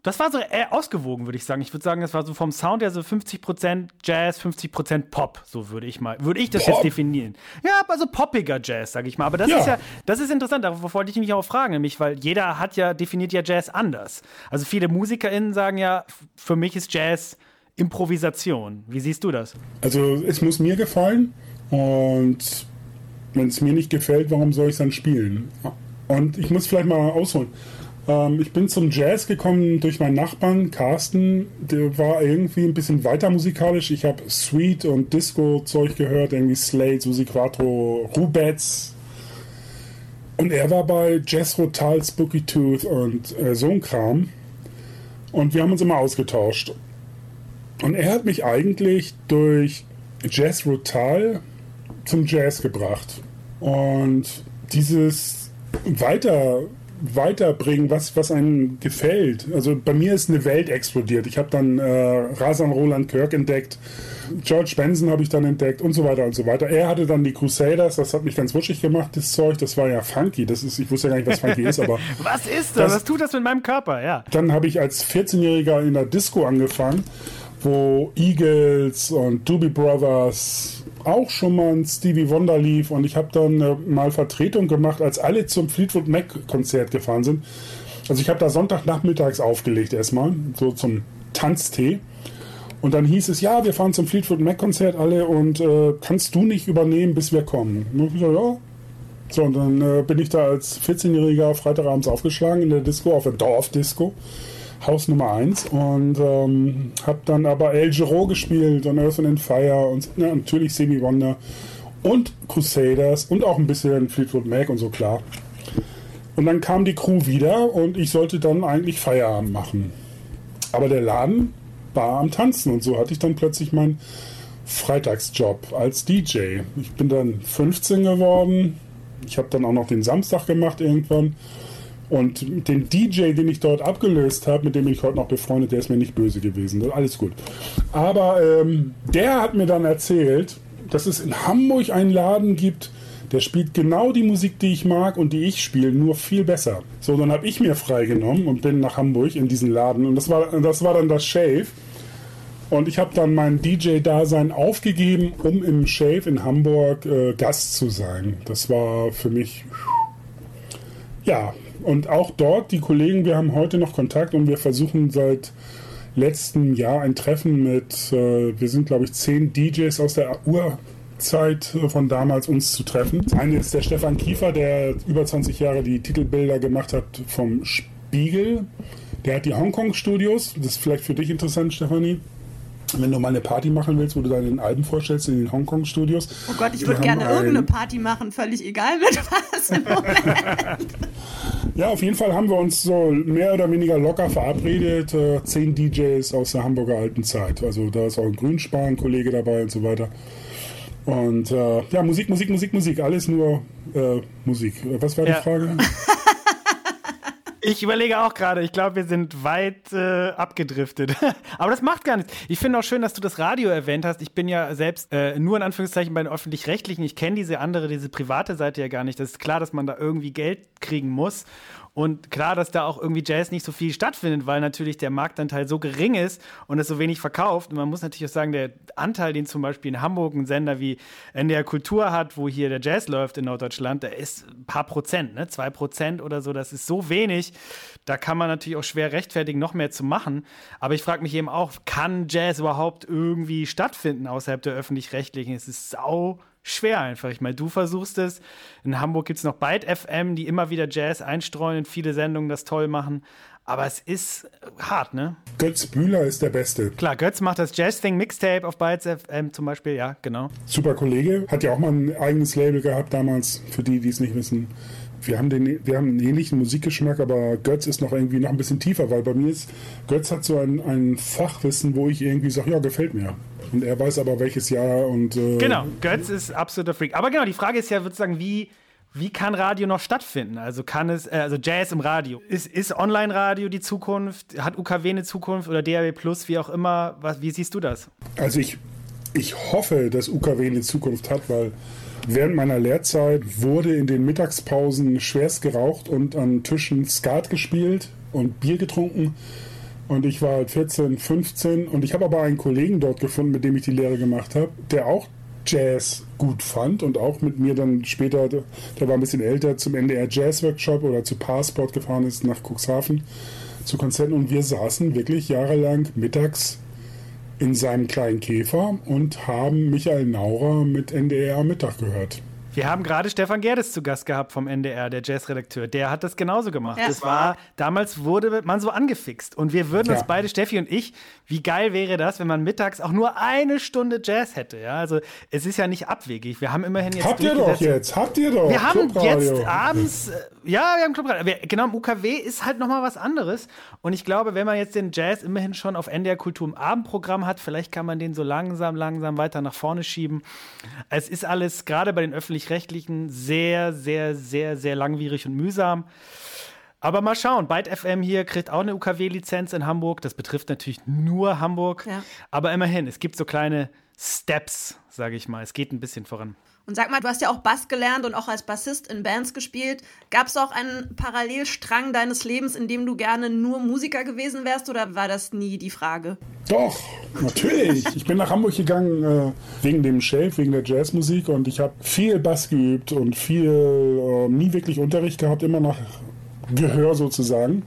Das war so eher ausgewogen, würde ich sagen. Ich würde sagen, das war so vom Sound her so 50% Jazz, 50% Pop, so würde ich mal, würde ich das Pop? jetzt definieren. Ja, also poppiger Jazz, sage ich mal. Aber das Ja. ist ja, das ist interessant, darauf wollte ich mich auch fragen, nämlich, weil jeder hat ja, definiert ja Jazz anders. Also viele MusikerInnen sagen ja, für mich ist Jazz Improvisation. Wie siehst du das? Also es muss mir gefallen und wenn es mir nicht gefällt, warum soll ich es dann spielen? Und ich muss vielleicht mal ausholen. Ähm, ich bin zum Jazz gekommen durch meinen Nachbarn, Carsten. Der war irgendwie ein bisschen weiter musikalisch. Ich habe Sweet und Disco-Zeug gehört, irgendwie Slade, Susi Quattro, Rubets. Und er war bei Jazz Rotal, Spooky Tooth und äh, so ein Kram. Und wir haben uns immer ausgetauscht. Und er hat mich eigentlich durch Jazz Rotal zum Jazz gebracht. Und dieses weiter weiterbringen, was, was einem gefällt. Also bei mir ist eine Welt explodiert. Ich habe dann äh, Rasan Roland Kirk entdeckt, George Benson habe ich dann entdeckt und so weiter und so weiter. Er hatte dann die Crusaders, das hat mich ganz wutschig gemacht, das Zeug. Das war ja funky. Das ist, ich wusste ja gar nicht, was funky ist, aber. was ist das? Was tut das mit meinem Körper? Ja. Dann habe ich als 14-Jähriger in der Disco angefangen, wo Eagles und Doobie Brothers auch schon mal ein Stevie Wonder lief und ich habe dann äh, mal Vertretung gemacht, als alle zum Fleetwood Mac Konzert gefahren sind. Also ich habe da Sonntagnachmittags aufgelegt erstmal, so zum Tanztee. Und dann hieß es, ja, wir fahren zum Fleetwood Mac Konzert alle und äh, kannst du nicht übernehmen, bis wir kommen? Und ich so, ja. So, und dann äh, bin ich da als 14-Jähriger Freitagabends aufgeschlagen in der Disco, auf der Dorfdisco. Haus Nummer 1 und ähm, habe dann aber El Giro gespielt und Earth and Fire und ja, natürlich Semi Wonder und Crusaders und auch ein bisschen Fleetwood Mac und so klar. Und dann kam die Crew wieder und ich sollte dann eigentlich Feierabend machen. Aber der Laden war am Tanzen und so hatte ich dann plötzlich meinen Freitagsjob als DJ. Ich bin dann 15 geworden. Ich habe dann auch noch den Samstag gemacht irgendwann. Und den DJ, den ich dort abgelöst habe, mit dem ich heute noch befreundet, der ist mir nicht böse gewesen. Alles gut. Aber ähm, der hat mir dann erzählt, dass es in Hamburg einen Laden gibt, der spielt genau die Musik, die ich mag und die ich spiele, nur viel besser. So, dann habe ich mir freigenommen und bin nach Hamburg in diesen Laden. Und das war, das war dann das Shave. Und ich habe dann mein DJ-Dasein aufgegeben, um im Shave in Hamburg äh, Gast zu sein. Das war für mich, ja, und auch dort, die Kollegen, wir haben heute noch Kontakt und wir versuchen seit letztem Jahr ein Treffen mit, äh, wir sind glaube ich zehn DJs aus der Urzeit von damals uns zu treffen. Eine ist der Stefan Kiefer, der über 20 Jahre die Titelbilder gemacht hat vom Spiegel. Der hat die Hongkong-Studios. Das ist vielleicht für dich interessant, Stefanie wenn du mal eine Party machen willst, wo du deine Alben vorstellst in den Hongkong-Studios. Oh Gott, ich würde gerne irgendeine Party machen, völlig egal mit was im Moment. ja, auf jeden Fall haben wir uns so mehr oder weniger locker verabredet. Äh, zehn DJs aus der Hamburger alten Zeit. Also da ist auch ein Grünspan-Kollege dabei und so weiter. Und äh, ja, Musik, Musik, Musik, Musik. Alles nur äh, Musik. Was war ja. die Frage? Ich überlege auch gerade, ich glaube, wir sind weit äh, abgedriftet. Aber das macht gar nichts. Ich finde auch schön, dass du das Radio erwähnt hast. Ich bin ja selbst äh, nur in Anführungszeichen bei den öffentlich-rechtlichen. Ich kenne diese andere, diese private Seite ja gar nicht. Das ist klar, dass man da irgendwie Geld kriegen muss. Und klar, dass da auch irgendwie Jazz nicht so viel stattfindet, weil natürlich der Marktanteil so gering ist und es so wenig verkauft. Und man muss natürlich auch sagen, der Anteil, den zum Beispiel in Hamburg ein Sender wie NDR Kultur hat, wo hier der Jazz läuft in Norddeutschland, der ist ein paar Prozent, ne? zwei Prozent oder so. Das ist so wenig. Da kann man natürlich auch schwer rechtfertigen, noch mehr zu machen. Aber ich frage mich eben auch, kann Jazz überhaupt irgendwie stattfinden außerhalb der öffentlich-rechtlichen? Es ist sau schwer einfach. Ich meine, du versuchst es. In Hamburg gibt es noch Byte FM, die immer wieder Jazz einstreuen und viele Sendungen das toll machen. Aber es ist hart, ne? Götz Bühler ist der Beste. Klar, Götz macht das Jazz-Thing Mixtape auf Bytes FM zum Beispiel, ja, genau. Super Kollege, hat ja auch mal ein eigenes Label gehabt damals, für die, die es nicht wissen. Wir haben, den, wir haben einen ähnlichen Musikgeschmack, aber Götz ist noch irgendwie noch ein bisschen tiefer, weil bei mir ist, Götz hat so ein, ein Fachwissen, wo ich irgendwie sage, ja, gefällt mir. Und er weiß aber welches Jahr und. Äh genau, Götz ist absoluter Freak. Aber genau, die Frage ist ja sozusagen, wie. Wie kann Radio noch stattfinden? Also kann es, äh, also Jazz im Radio. Ist, ist Online-Radio die Zukunft? Hat UKW eine Zukunft oder DAB Plus, wie auch immer? Was, wie siehst du das? Also ich, ich hoffe, dass UKW eine Zukunft hat, weil während meiner Lehrzeit wurde in den Mittagspausen schwerst geraucht und an Tischen Skat gespielt und Bier getrunken. Und ich war halt 14, 15 und ich habe aber einen Kollegen dort gefunden, mit dem ich die Lehre gemacht habe, der auch Jazz gut fand und auch mit mir dann später, der war ein bisschen älter, zum NDR Jazz Workshop oder zu Passport gefahren ist nach Cuxhaven zu Konzerten und wir saßen wirklich jahrelang mittags in seinem kleinen Käfer und haben Michael Naurer mit NDR Mittag gehört. Wir haben gerade Stefan Gerdes zu Gast gehabt vom NDR, der Jazzredakteur. Der hat das genauso gemacht. Ja. Das war, damals wurde man so angefixt. Und wir würden uns Ja. beide, Steffi und ich, wie geil wäre das, wenn man mittags auch nur eine Stunde Jazz hätte. Ja, also es ist ja nicht abwegig. Wir haben immerhin jetzt Habt ihr doch jetzt, habt ihr doch. Wir haben jetzt abends, äh, ja, wir haben Clubradio. Aber Genau, im UKW ist halt nochmal was anderes. Und ich glaube, wenn man jetzt den Jazz immerhin schon auf NDR Kultur im Abendprogramm hat, vielleicht kann man den so langsam, langsam weiter nach vorne schieben. Es ist alles, gerade bei den Öffentlich-Rechtlichen, sehr, sehr, sehr, sehr langwierig und mühsam. Aber mal schauen, Byte FM hier kriegt auch eine UKW-Lizenz in Hamburg. Das betrifft natürlich nur Hamburg. Ja. Aber immerhin, es gibt so kleine Steps, sage ich mal. Es geht ein bisschen voran. Und sag mal, du hast ja auch Bass gelernt und auch als Bassist in Bands gespielt. Gab es auch einen Parallelstrang deines Lebens, in dem du gerne nur Musiker gewesen wärst oder war das nie die Frage? Doch, natürlich. Ich bin nach Hamburg gegangen äh, wegen dem Shelf, wegen der Jazzmusik und ich habe viel Bass geübt und viel, äh, nie wirklich Unterricht gehabt, immer nach Gehör sozusagen.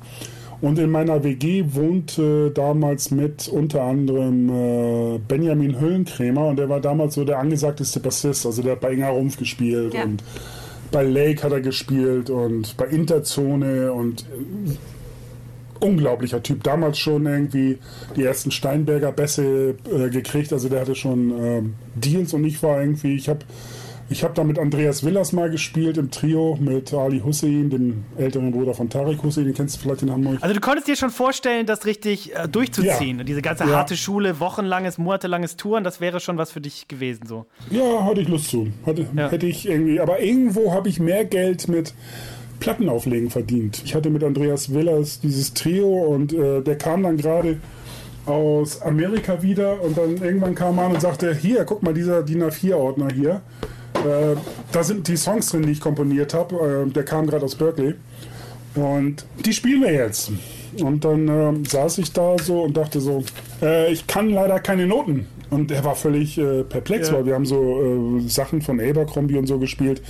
Und in meiner WG wohnte damals mit unter anderem äh, Benjamin Höllenkrämer und der war damals so der angesagteste Bassist. Also der hat bei Inga Rumpf gespielt Ja. und bei Lake hat er gespielt und bei Interzone und unglaublicher Typ. Damals schon irgendwie die ersten Steinberger Bässe äh, gekriegt. Also der hatte schon ähm, Deals und ich war irgendwie, ich habe ich hab da mit Andreas Willers mal gespielt im Trio mit Ali Hussein, dem älteren Bruder von Tarek Hussein, den kennst du vielleicht in Hamburg. Also du konntest dir schon vorstellen, das richtig äh, durchzuziehen. Ja. Diese ganze Ja. harte Schule, wochenlanges, monatelanges Touren, das wäre schon was für dich gewesen so. Ja, hatte ich Lust zu. Hatte, Ja. Hätte ich irgendwie, aber irgendwo habe ich mehr Geld mit Plattenauflegen verdient. Ich hatte mit Andreas Willers dieses Trio und äh, der kam dann gerade aus Amerika wieder und dann irgendwann kam er an und sagte, hier, guck mal, dieser DIN A4-Ordner hier. Äh, da sind die Songs drin, die ich komponiert habe. Äh, der kam gerade aus Berkeley. Und die spielen wir jetzt. Und dann ähm, saß ich da so und dachte so, äh, ich kann leider keine Noten. Und er war völlig äh, perplex, Ja. weil wir haben so äh, Sachen von Abercrombie und so gespielt.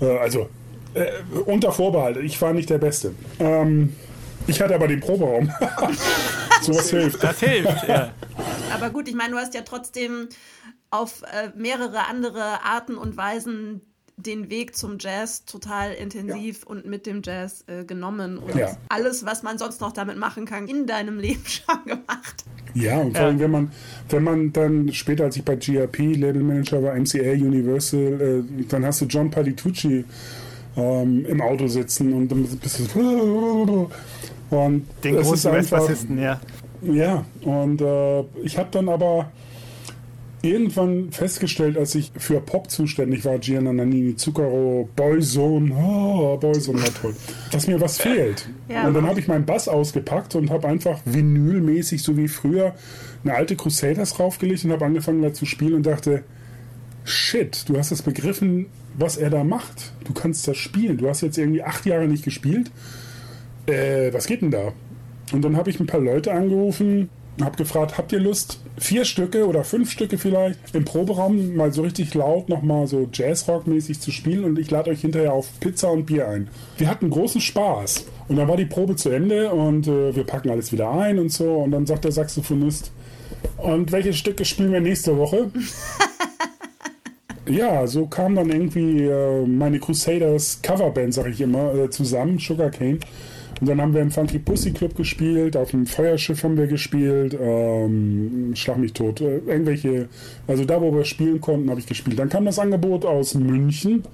Äh, also äh, unter Vorbehalt, ich war nicht der Beste. Ähm, ich hatte aber den Proberaum. Sowas hilft. Das hilft, ja. Aber gut, ich meine, du hast ja trotzdem auf äh, mehrere andere Arten und Weisen den Weg zum Jazz total intensiv und mit dem Jazz äh, genommen und Ja. alles, was man sonst noch damit machen kann, in deinem Leben schon gemacht. Ja, und vor Ja. allem, wenn man, wenn man dann später, als ich bei GRP Labelmanager war, MCA Universal, äh, dann hast du John Palitucci ähm, im Auto sitzen und dann bist du und Den großen Westbassisten, ja. Ja, und äh, ich habe dann aber irgendwann festgestellt, als ich für Pop zuständig war, Gianna Nannini, Zucchero, Boyzone, oh, Boyzone war toll, dass mir was fehlt. Ja. Und dann habe ich meinen Bass ausgepackt und habe einfach vinylmäßig, so wie früher, eine alte Crusaders draufgelegt und habe angefangen da zu spielen und dachte, shit, du hast es begriffen, was er da macht. Du kannst das spielen. Du hast jetzt irgendwie acht Jahre nicht gespielt. Äh, was geht denn da? Und dann habe ich ein paar Leute angerufen, habe gefragt, habt ihr Lust, vier Stücke oder fünf Stücke vielleicht im Proberaum mal so richtig laut nochmal so Jazzrock-mäßig zu spielen und ich lade euch hinterher auf Pizza und Bier ein. Wir hatten großen Spaß. Und dann war die Probe zu Ende und äh, wir packen alles wieder ein und so. Und dann sagt der Saxophonist, und welche Stücke spielen wir nächste Woche? ja, so kam dann irgendwie äh, meine Crusaders Coverband, sag ich immer, äh, zusammen, Sugarcane. Und dann haben wir im Funky Pussy Club gespielt, auf dem Feuerschiff haben wir gespielt, ähm, Schlag mich tot, äh, irgendwelche, also da, wo wir spielen konnten, habe ich gespielt. Dann kam das Angebot aus München.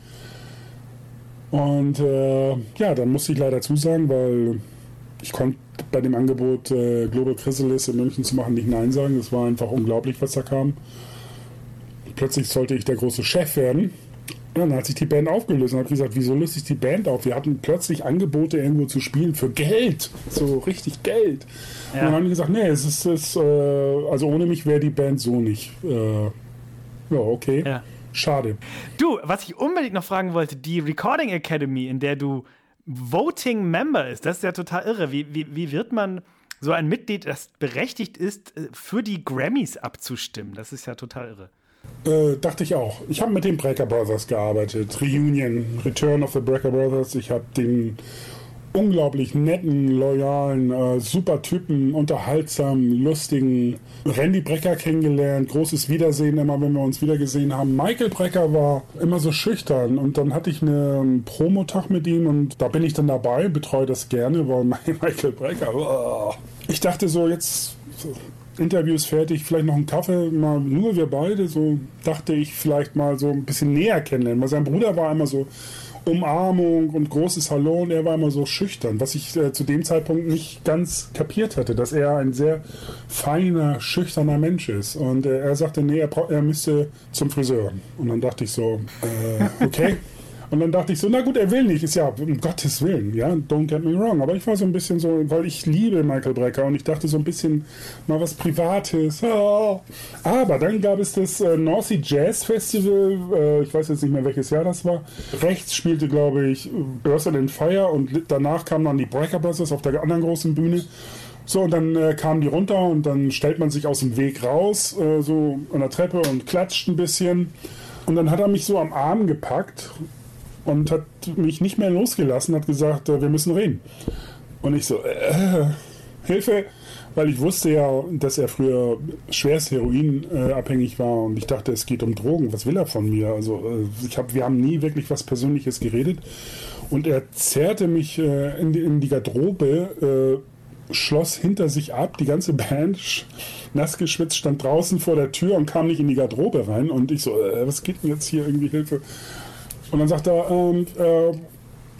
Und äh, ja, dann musste ich leider zusagen, weil ich konnte bei dem Angebot äh, Global Chrysalis in München zu machen nicht Nein sagen. Das war einfach unglaublich, was da kam. Plötzlich sollte ich der große Chef werden. Ja, dann hat sich die Band aufgelöst und habe gesagt, wieso löst sich die Band auf? Wir hatten plötzlich Angebote irgendwo zu spielen für Geld, so richtig Geld. Und dann haben die gesagt, nee, es ist, es, äh, also ohne mich wäre die Band so nicht. Äh, ja, okay. Ja. Schade. Du, was ich unbedingt noch fragen wollte, die Recording Academy, in der du Voting Member ist, das ist ja total irre. Wie, wie, wie wird man so ein Mitglied, das berechtigt ist, äh, für die Grammys abzustimmen? Das ist ja total irre. Äh, dachte ich auch. Ich habe mit den Brecker Brothers gearbeitet. Reunion, Return of the Brecker Brothers. Ich habe den unglaublich netten, loyalen, äh, super Typen, unterhaltsamen, lustigen Randy Brecker kennengelernt. Großes Wiedersehen immer, wenn wir uns wiedergesehen haben. Michael Brecker war immer so schüchtern und dann hatte ich einen Promotag mit ihm und da bin ich dann dabei, betreue das gerne, weil Michael Brecker, oh. ich dachte so, jetzt Interview ist fertig, vielleicht noch einen Kaffee, mal nur wir beide, so dachte ich vielleicht mal so ein bisschen näher kennenlernen, weil sein Bruder war immer so Umarmung und großes Hallo und er war immer so schüchtern, was ich äh, zu dem Zeitpunkt nicht ganz kapiert hatte, dass er ein sehr feiner, schüchterner Mensch ist. Und äh, er sagte, nee, er, er müsste zum Friseur. Und dann dachte ich so, äh, okay. Und dann dachte ich so, na gut, er will nicht. Ist ja, um Gottes Willen, ja, don't get me wrong. Aber ich war so ein bisschen so, weil ich liebe Michael Brecker und ich dachte so ein bisschen mal was Privates. Oh. Aber dann gab es das äh, North Jazz Festival, äh, ich weiß jetzt nicht mehr welches Jahr das war. Rechts spielte, glaube ich, Earth and Fire und danach kamen dann die Brecker Brothers auf der anderen großen Bühne. So, und dann äh, kamen die runter und dann stellt man sich aus dem Weg raus, äh, so an der Treppe und klatscht ein bisschen. Und dann hat er mich so am Arm gepackt und hat mich nicht mehr losgelassen, hat gesagt, äh, wir müssen reden. Und ich so, äh, Hilfe, weil ich wusste ja, dass er früher schwerst heroinabhängig war und ich dachte, es geht um Drogen. Was will er von mir? Also äh, ich hab, wir haben nie wirklich was Persönliches geredet und er zerrte mich äh, in, die, in, die, Garderobe, äh, schloss hinter sich ab, die ganze Band nass geschwitzt, stand draußen vor der Tür und kam nicht in die Garderobe rein und ich so, was geht denn jetzt hier irgendwie Hilfe? Und dann sagt er, ähm, äh,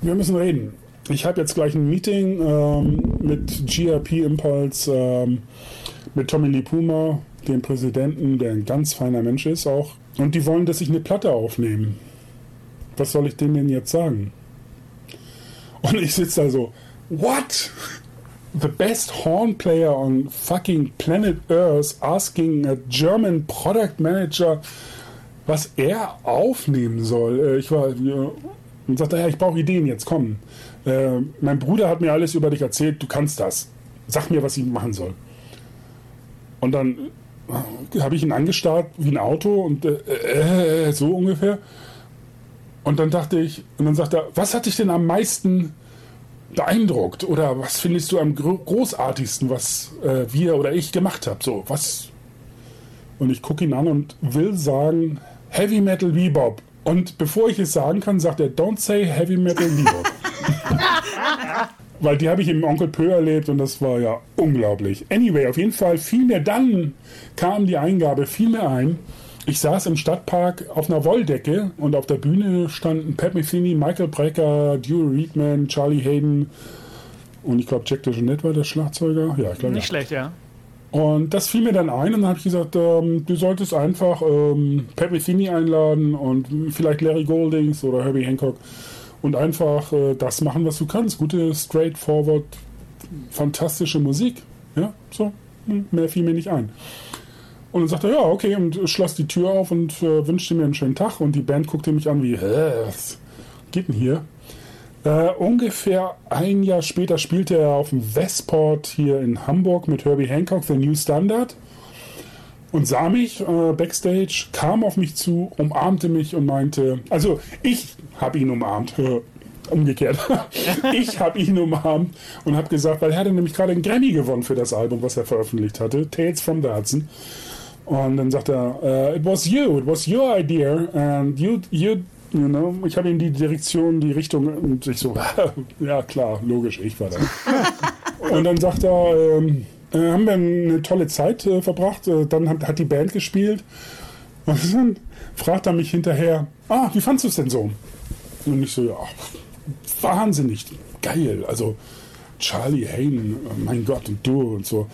wir müssen reden. Ich habe jetzt gleich ein Meeting ähm, mit GRP Impulse, ähm, mit Tommy Lee Puma, dem Präsidenten, der ein ganz feiner Mensch ist auch. Und die wollen, dass ich eine Platte aufnehme. Was soll ich denen denn jetzt sagen? Und ich sitze da so, what? The best horn player on fucking planet Earth asking a German product manager was er aufnehmen soll. Äh, ich war und sagte, ja, ich brauche Ideen jetzt, komm. Äh, mein Bruder hat mir alles über dich erzählt, du kannst das. Sag mir, was ich machen soll. Und dann äh, habe ich ihn angestarrt wie ein Auto und äh, so ungefähr. Und dann dachte ich, und dann sagt er, was hat dich denn am meisten beeindruckt? Oder was findest du am großartigsten, was äh, wir oder ich gemacht haben? So, was? Und ich gucke ihn an und will sagen, Heavy Metal Bebop. Und bevor ich es sagen kann, sagt er, don't say Heavy Metal Bebop. Weil die habe ich im Onkel Pö erlebt und das war ja unglaublich. Anyway, auf jeden Fall fiel mir dann, kam die Eingabe, fiel mir ein, ich saß im Stadtpark auf einer Wolldecke und auf der Bühne standen Pat Metheny, Michael Brecker, Dewey Reedman, Charlie Hayden und ich glaube Jack DeJohnette war der Schlagzeuger. Ja, ich glaube. Nicht ja. schlecht, ja. Und das fiel mir dann ein und dann habe ich gesagt, ähm, du solltest einfach ähm, Pat Metheny einladen und vielleicht Larry Goldings oder Herbie Hancock und einfach äh, das machen, was du kannst. Gute, straightforward, fantastische Musik. Ja, so, hm, mehr fiel mir nicht ein. Und dann sagte er, ja, okay, und schloss die Tür auf und äh, wünschte mir einen schönen Tag. Und die Band guckte mich an wie, was geht denn hier? Äh, ungefähr ein Jahr später spielte er auf dem Westport hier in Hamburg mit Herbie Hancock, The New Standard. Und sah mich äh, backstage, kam auf mich zu, umarmte mich und meinte, also ich habe ihn umarmt, äh, umgekehrt. ich habe ihn umarmt und habe gesagt, weil er hatte nämlich gerade einen Grammy gewonnen für das Album, was er veröffentlicht hatte, Tales from the Hudson. Und dann sagt er, uh, it was you, it was your idea, and you, you You know? Ich habe ihm die Direktion, die Richtung und ich so, ja klar, logisch, ich war da. und dann sagt er, ähm, äh, haben wir eine tolle Zeit äh, verbracht, äh, dann hat, hat, die Band gespielt und dann fragt er mich hinterher, ah, wie fandest du es denn so? Und ich so, ja, wahnsinnig, geil, also Charlie Hayden, mein Gott, und du und so.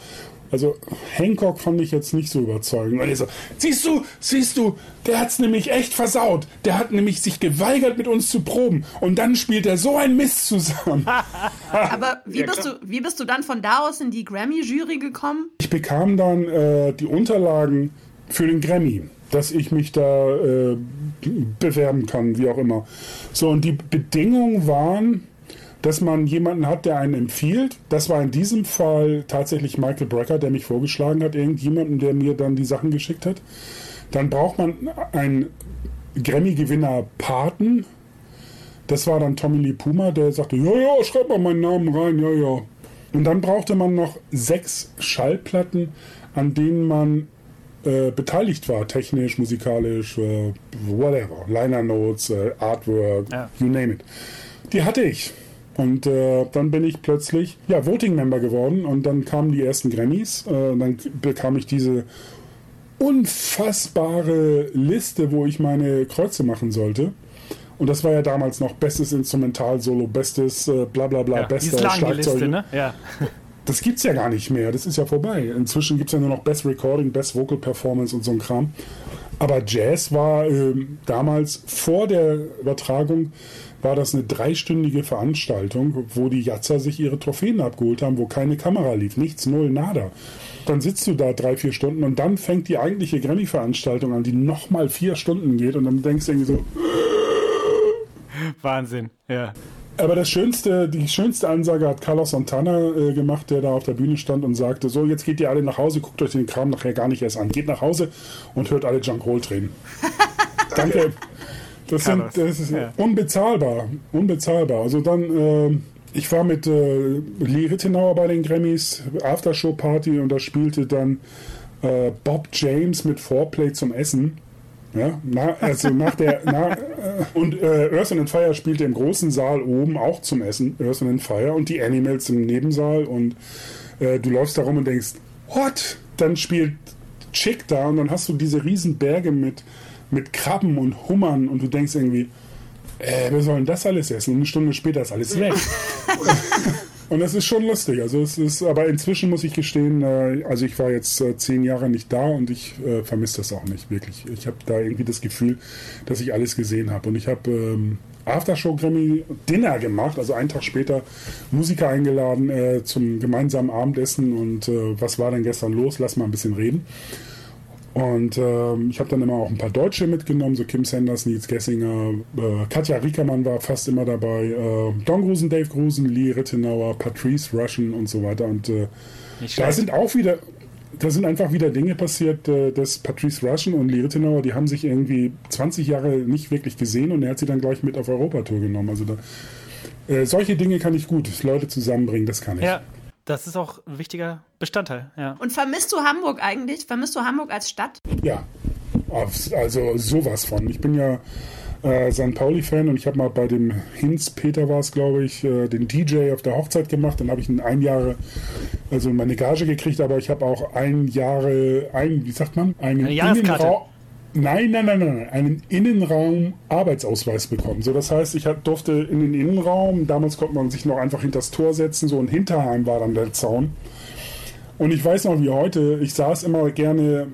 Also Hancock fand ich jetzt nicht so überzeugend. Weil so, siehst du, siehst du, der hat's nämlich echt versaut. Der hat nämlich sich geweigert, mit uns zu proben. Und dann spielt er so ein Mist zusammen. Aber wie, bist du, wie bist du dann von da aus in die Grammy-Jury gekommen? Ich bekam dann äh, die Unterlagen für den Grammy, dass ich mich da äh, bewerben kann, wie auch immer. So, und die Bedingungen waren, dass man jemanden hat, der einen empfiehlt. Das war in diesem Fall tatsächlich Michael Brecker, der mich vorgeschlagen hat, irgendjemanden, der mir dann die Sachen geschickt hat. Dann braucht man einen Grammy-Gewinner Paten. Das war dann Tommy Lee Puma, der sagte, ja, ja, schreib mal meinen Namen rein, ja, ja. Und dann brauchte man noch sechs Schallplatten, an denen man äh, beteiligt war, technisch, musikalisch, äh, whatever, Liner Notes, äh, Artwork, ja. you name it. Die hatte ich. Und äh, dann bin ich plötzlich ja, Voting Member geworden und dann kamen die ersten Grammys. Äh, dann bekam ich diese unfassbare Liste, wo ich meine Kreuze machen sollte. Und das war ja damals noch bestes Instrumental-Solo, bestes äh, bla bla bla, ja, bester Schlagzeug. Ne? ja. Das gibt's ja gar nicht mehr, das ist ja vorbei. Inzwischen gibt es ja nur noch Best Recording, Best Vocal Performance und so ein Kram. Aber Jazz war ähm, damals vor der Übertragung war das eine dreistündige Veranstaltung, wo die Jatzer sich ihre Trophäen abgeholt haben, wo keine Kamera lief, nichts, null, nada. Dann sitzt du da drei, vier Stunden und dann fängt die eigentliche Grammy-Veranstaltung an, die nochmal vier Stunden geht und dann denkst du irgendwie so. Wahnsinn, ja. Aber das schönste, die schönste Ansage hat Carlos Santana äh, gemacht, der da auf der Bühne stand und sagte: So, jetzt geht ihr alle nach Hause, guckt euch den Kram nachher gar nicht erst an. Geht nach Hause und hört alle Junk Roll drehen. Danke. Das, sind, das ist ja. unbezahlbar. Unbezahlbar. Also dann, äh, ich war mit äh, Lee Rittenauer bei den Grammys, Aftershow-Party und da spielte dann äh, Bob James mit Foreplay zum Essen. Ja, na, also nach der na, äh, und äh, Earth and Fire spielte im großen Saal oben auch zum Essen Earth and Fire und die Animals im Nebensaal und äh, du läufst da rum und denkst, what? Dann spielt Chick da und dann hast du diese riesen Berge mit mit Krabben und Hummern und du denkst irgendwie, äh, wir sollen das alles essen? Und eine Stunde später ist alles weg. und das ist schon lustig. Also es ist, aber inzwischen muss ich gestehen, äh, also ich war jetzt äh, zehn Jahre nicht da und ich äh, vermisse das auch nicht wirklich. Ich habe da irgendwie das Gefühl, dass ich alles gesehen habe. Und ich habe ähm, Aftershow Grammy Dinner gemacht, also einen Tag später Musiker eingeladen äh, zum gemeinsamen Abendessen und äh, was war denn gestern los? Lass mal ein bisschen reden. Und ähm, ich habe dann immer auch ein paar Deutsche mitgenommen, so Kim Sanders, Nils Gessinger, äh, Katja Riekermann war fast immer dabei, äh, Don Grusen, Dave Grusen, Lee Rittenauer, Patrice Russian und so weiter. Und äh, da sind auch wieder, da sind einfach wieder Dinge passiert, äh, dass Patrice Russian und Lee Rittenauer, die haben sich irgendwie 20 Jahre nicht wirklich gesehen und er hat sie dann gleich mit auf Europatour genommen. Also da, äh, solche Dinge kann ich gut, Leute zusammenbringen, das kann ich. Ja, das ist auch ein wichtiger Bestandteil, ja. Und vermisst du Hamburg eigentlich? Vermisst du Hamburg als Stadt? Ja, also sowas von. Ich bin ja äh, St. Pauli-Fan und ich habe mal bei dem Hinz, Peter war es, glaube ich, äh, den DJ auf der Hochzeit gemacht. Dann habe ich ein Jahre, also meine Gage gekriegt, aber ich habe auch ein Jahre, ein, wie sagt man, einen Eine Jahreskarte. Nein, nein, nein, nein, einen Innenraum-Arbeitsausweis bekommen. So, das heißt, ich durfte in den Innenraum, damals konnte man sich noch einfach hinter das Tor setzen, so ein Hinterheim war dann der Zaun. Und ich weiß noch wie heute, ich saß immer gerne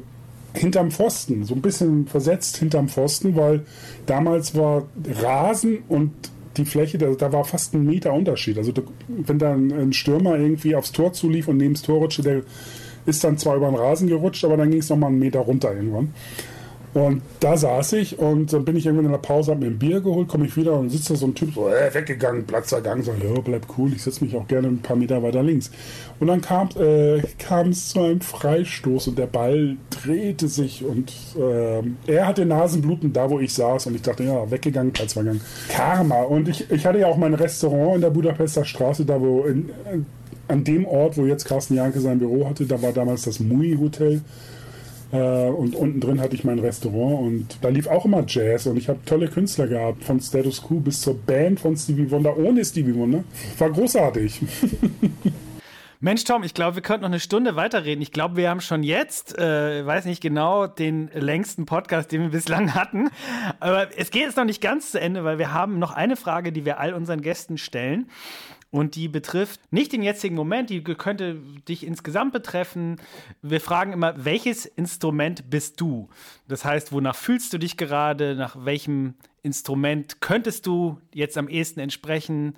hinterm Pfosten, so ein bisschen versetzt hinterm Pfosten, weil damals war Rasen und die Fläche, da, da war fast ein Meter Unterschied. Also wenn dann ein Stürmer irgendwie aufs Tor zulief und neben das Tor rutschte, der ist dann zwar über den Rasen gerutscht, aber dann ging es nochmal einen Meter runter irgendwann. Und da saß ich und dann bin ich irgendwann in der Pause, hab mir ein Bier geholt, komme ich wieder und sitzt da so ein Typ so, äh, weggegangen, Platz ergangen, so, ja, bleib cool, ich setze mich auch gerne ein paar Meter weiter links. Und dann kam äh, es zu einem Freistoß und der Ball drehte sich und äh, er hatte Nasenbluten da, wo ich saß und ich dachte, ja, weggegangen, Platzvergang. Karma. Und ich, ich hatte ja auch mein Restaurant in der Budapester Straße, da wo in, an dem Ort, wo jetzt Carsten Janke sein Büro hatte, da war damals das Mui Hotel. Äh, und unten drin hatte ich mein Restaurant und da lief auch immer Jazz und ich habe tolle Künstler gehabt, von Status Quo bis zur Band von Stevie Wonder ohne Stevie Wonder. War großartig. Mensch, Tom, ich glaube, wir könnten noch eine Stunde weiterreden. Ich glaube, wir haben schon jetzt, äh, weiß nicht genau, den längsten Podcast, den wir bislang hatten. Aber es geht jetzt noch nicht ganz zu Ende, weil wir haben noch eine Frage, die wir all unseren Gästen stellen. Und die betrifft nicht den jetzigen Moment, die könnte dich insgesamt betreffen. Wir fragen immer, welches Instrument bist du? Das heißt, wonach fühlst du dich gerade? Nach welchem Instrument könntest du jetzt am ehesten entsprechen?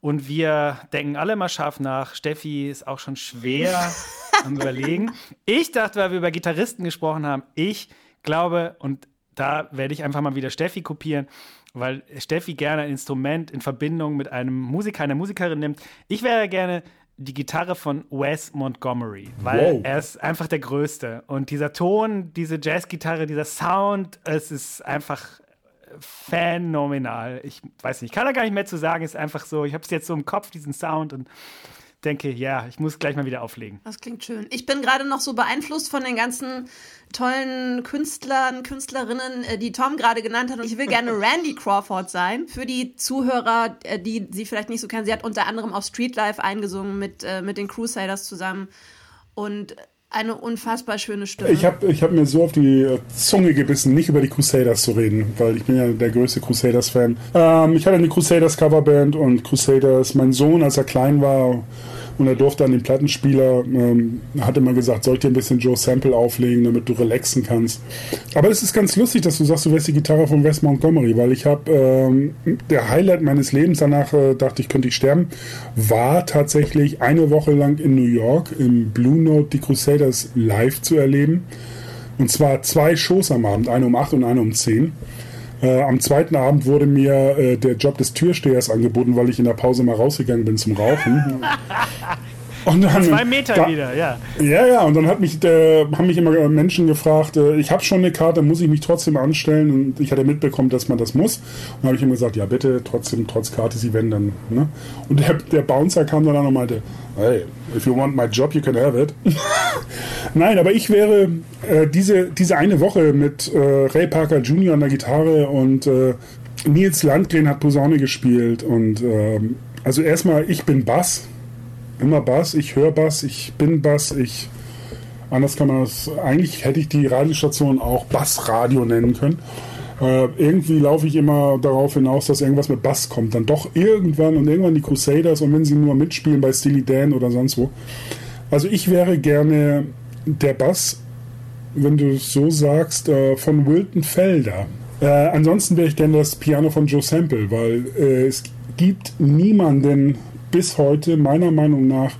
Und wir denken alle mal scharf nach. Steffi ist auch schon schwer am Überlegen. Ich dachte, weil wir über Gitarristen gesprochen haben, ich glaube, und da werde ich einfach mal wieder Steffi kopieren weil Steffi gerne ein Instrument in Verbindung mit einem Musiker, einer Musikerin nimmt. Ich wäre gerne die Gitarre von Wes Montgomery, weil wow. er ist einfach der Größte. Und dieser Ton, diese Jazzgitarre, dieser Sound, es ist einfach phänomenal. Ich weiß nicht, kann da gar nicht mehr zu sagen. Ist einfach so, ich habe es jetzt so im Kopf, diesen Sound und denke, ja, ich muss gleich mal wieder auflegen. Das klingt schön. Ich bin gerade noch so beeinflusst von den ganzen tollen Künstlern, Künstlerinnen, äh, die Tom gerade genannt hat. Und ich will gerne Randy Crawford sein. Für die Zuhörer, äh, die sie vielleicht nicht so kennen, sie hat unter anderem auf Street Life eingesungen mit, äh, mit den Crusaders zusammen. Und eine unfassbar schöne Stimme. Ich habe ich hab mir so auf die Zunge gebissen, nicht über die Crusaders zu reden, weil ich bin ja der größte Crusaders-Fan. Ähm, ich hatte eine Crusaders-Coverband und Crusaders, mein Sohn, als er klein war, und er durfte an den Plattenspieler, ähm, hat immer gesagt, soll ich dir ein bisschen Joe Sample auflegen, damit du relaxen kannst. Aber es ist ganz lustig, dass du sagst, du wärst die Gitarre von Wes Montgomery, weil ich habe, ähm, der Highlight meines Lebens, danach äh, dachte ich, könnte ich sterben, war tatsächlich eine Woche lang in New York im Blue Note die Crusaders live zu erleben. Und zwar zwei Shows am Abend, eine um acht und eine um zehn. Äh, am zweiten Abend wurde mir äh, der Job des Türstehers angeboten, weil ich in der Pause mal rausgegangen bin zum Rauchen. Und dann, Zwei Meter da, wieder, ja. Ja, ja, und dann hat mich, äh, haben mich immer Menschen gefragt, äh, ich habe schon eine Karte, muss ich mich trotzdem anstellen? Und ich hatte mitbekommen, dass man das muss. Und dann habe ich immer gesagt, ja bitte, trotzdem, trotz Karte, Sie wenn dann. Ne? Und der, der Bouncer kam dann und meinte, hey, if you want my job, you can have it. Nein, aber ich wäre äh, diese, diese eine Woche mit äh, Ray Parker Jr. an der Gitarre und äh, Nils Landgren hat Posaune gespielt und ähm, also erstmal, ich bin Bass immer Bass, ich höre Bass, ich bin Bass, ich. Anders kann man das. Eigentlich hätte ich die Radiostation auch Bassradio nennen können. Äh, irgendwie laufe ich immer darauf hinaus, dass irgendwas mit Bass kommt. Dann doch irgendwann und irgendwann die Crusaders und wenn sie nur mitspielen bei Steely Dan oder sonst wo. Also ich wäre gerne der Bass, wenn du es so sagst, äh, von Wilton Felder. Äh, ansonsten wäre ich gerne das Piano von Joe Sample, weil äh, es gibt niemanden bis heute meiner Meinung nach,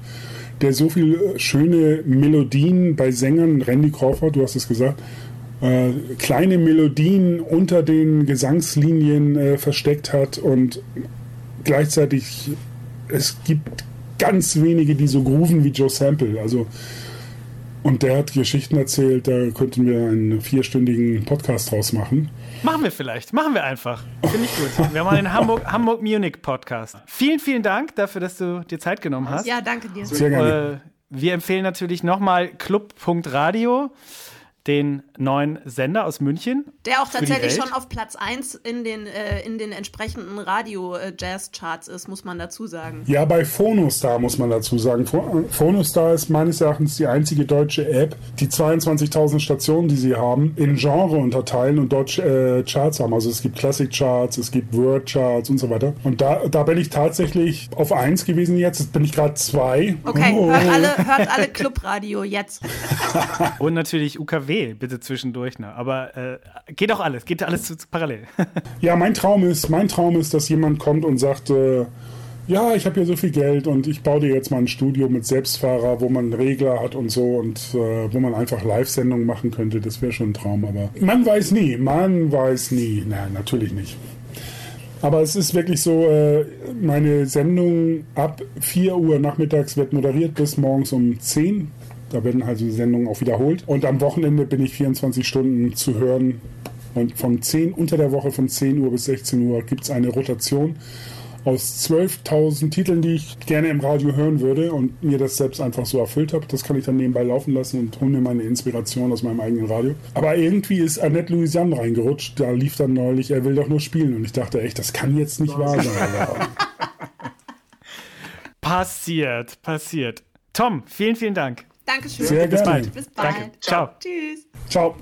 der so viele schöne Melodien bei Sängern, Randy Crawford, du hast es gesagt, äh, kleine Melodien unter den Gesangslinien äh, versteckt hat und gleichzeitig es gibt ganz wenige, die so grooven wie Joe Sample. Also und der hat Geschichten erzählt, da könnten wir einen vierstündigen Podcast draus machen. Machen wir vielleicht. Machen wir einfach. Finde ich gut. Wir haben einen Hamburg, Hamburg Podcast. Vielen, vielen Dank dafür, dass du dir Zeit genommen hast. Ja, danke dir. Sehr gerne. Äh, wir empfehlen natürlich nochmal club.radio den neuen Sender aus München. Der auch tatsächlich schon auf Platz 1 in den, äh, in den entsprechenden Radio-Jazz-Charts ist, muss man dazu sagen. Ja, bei Phonostar muss man dazu sagen. Phonostar ist meines Erachtens die einzige deutsche App, die 22.000 Stationen, die sie haben, in Genre unterteilen und dort äh, Charts haben. Also es gibt Classic-Charts, es gibt Word-Charts und so weiter. Und da, da bin ich tatsächlich auf 1 gewesen jetzt. Jetzt bin ich gerade 2. Okay, oh. hört alle, hört alle Clubradio jetzt. und natürlich UKW weh, bitte zwischendurch. Ne? Aber äh, geht auch alles, geht alles zu, zu parallel. ja, mein Traum ist, mein Traum ist, dass jemand kommt und sagt, äh, ja, ich habe hier so viel Geld und ich baue dir jetzt mal ein Studio mit Selbstfahrer, wo man einen Regler hat und so und äh, wo man einfach Live-Sendungen machen könnte. Das wäre schon ein Traum, aber man weiß nie, man weiß nie. Nein, natürlich nicht. Aber es ist wirklich so, äh, meine Sendung ab 4 Uhr nachmittags wird moderiert bis morgens um 10 da werden also die Sendungen auch wiederholt. Und am Wochenende bin ich 24 Stunden zu hören. Und von 10, unter der Woche von 10 Uhr bis 16 Uhr gibt es eine Rotation aus 12.000 Titeln, die ich gerne im Radio hören würde und mir das selbst einfach so erfüllt habe. Das kann ich dann nebenbei laufen lassen und hole mir meine Inspiration aus meinem eigenen Radio. Aber irgendwie ist Annette Louisiane reingerutscht. Da lief dann neulich, er will doch nur spielen. Und ich dachte echt, das kann jetzt nicht wahr sein. passiert, passiert. Tom, vielen, vielen Dank. Dankeschön. Sehr Bis gerne. bald. Bis bald. Danke. Ciao. Tschüss. Ciao.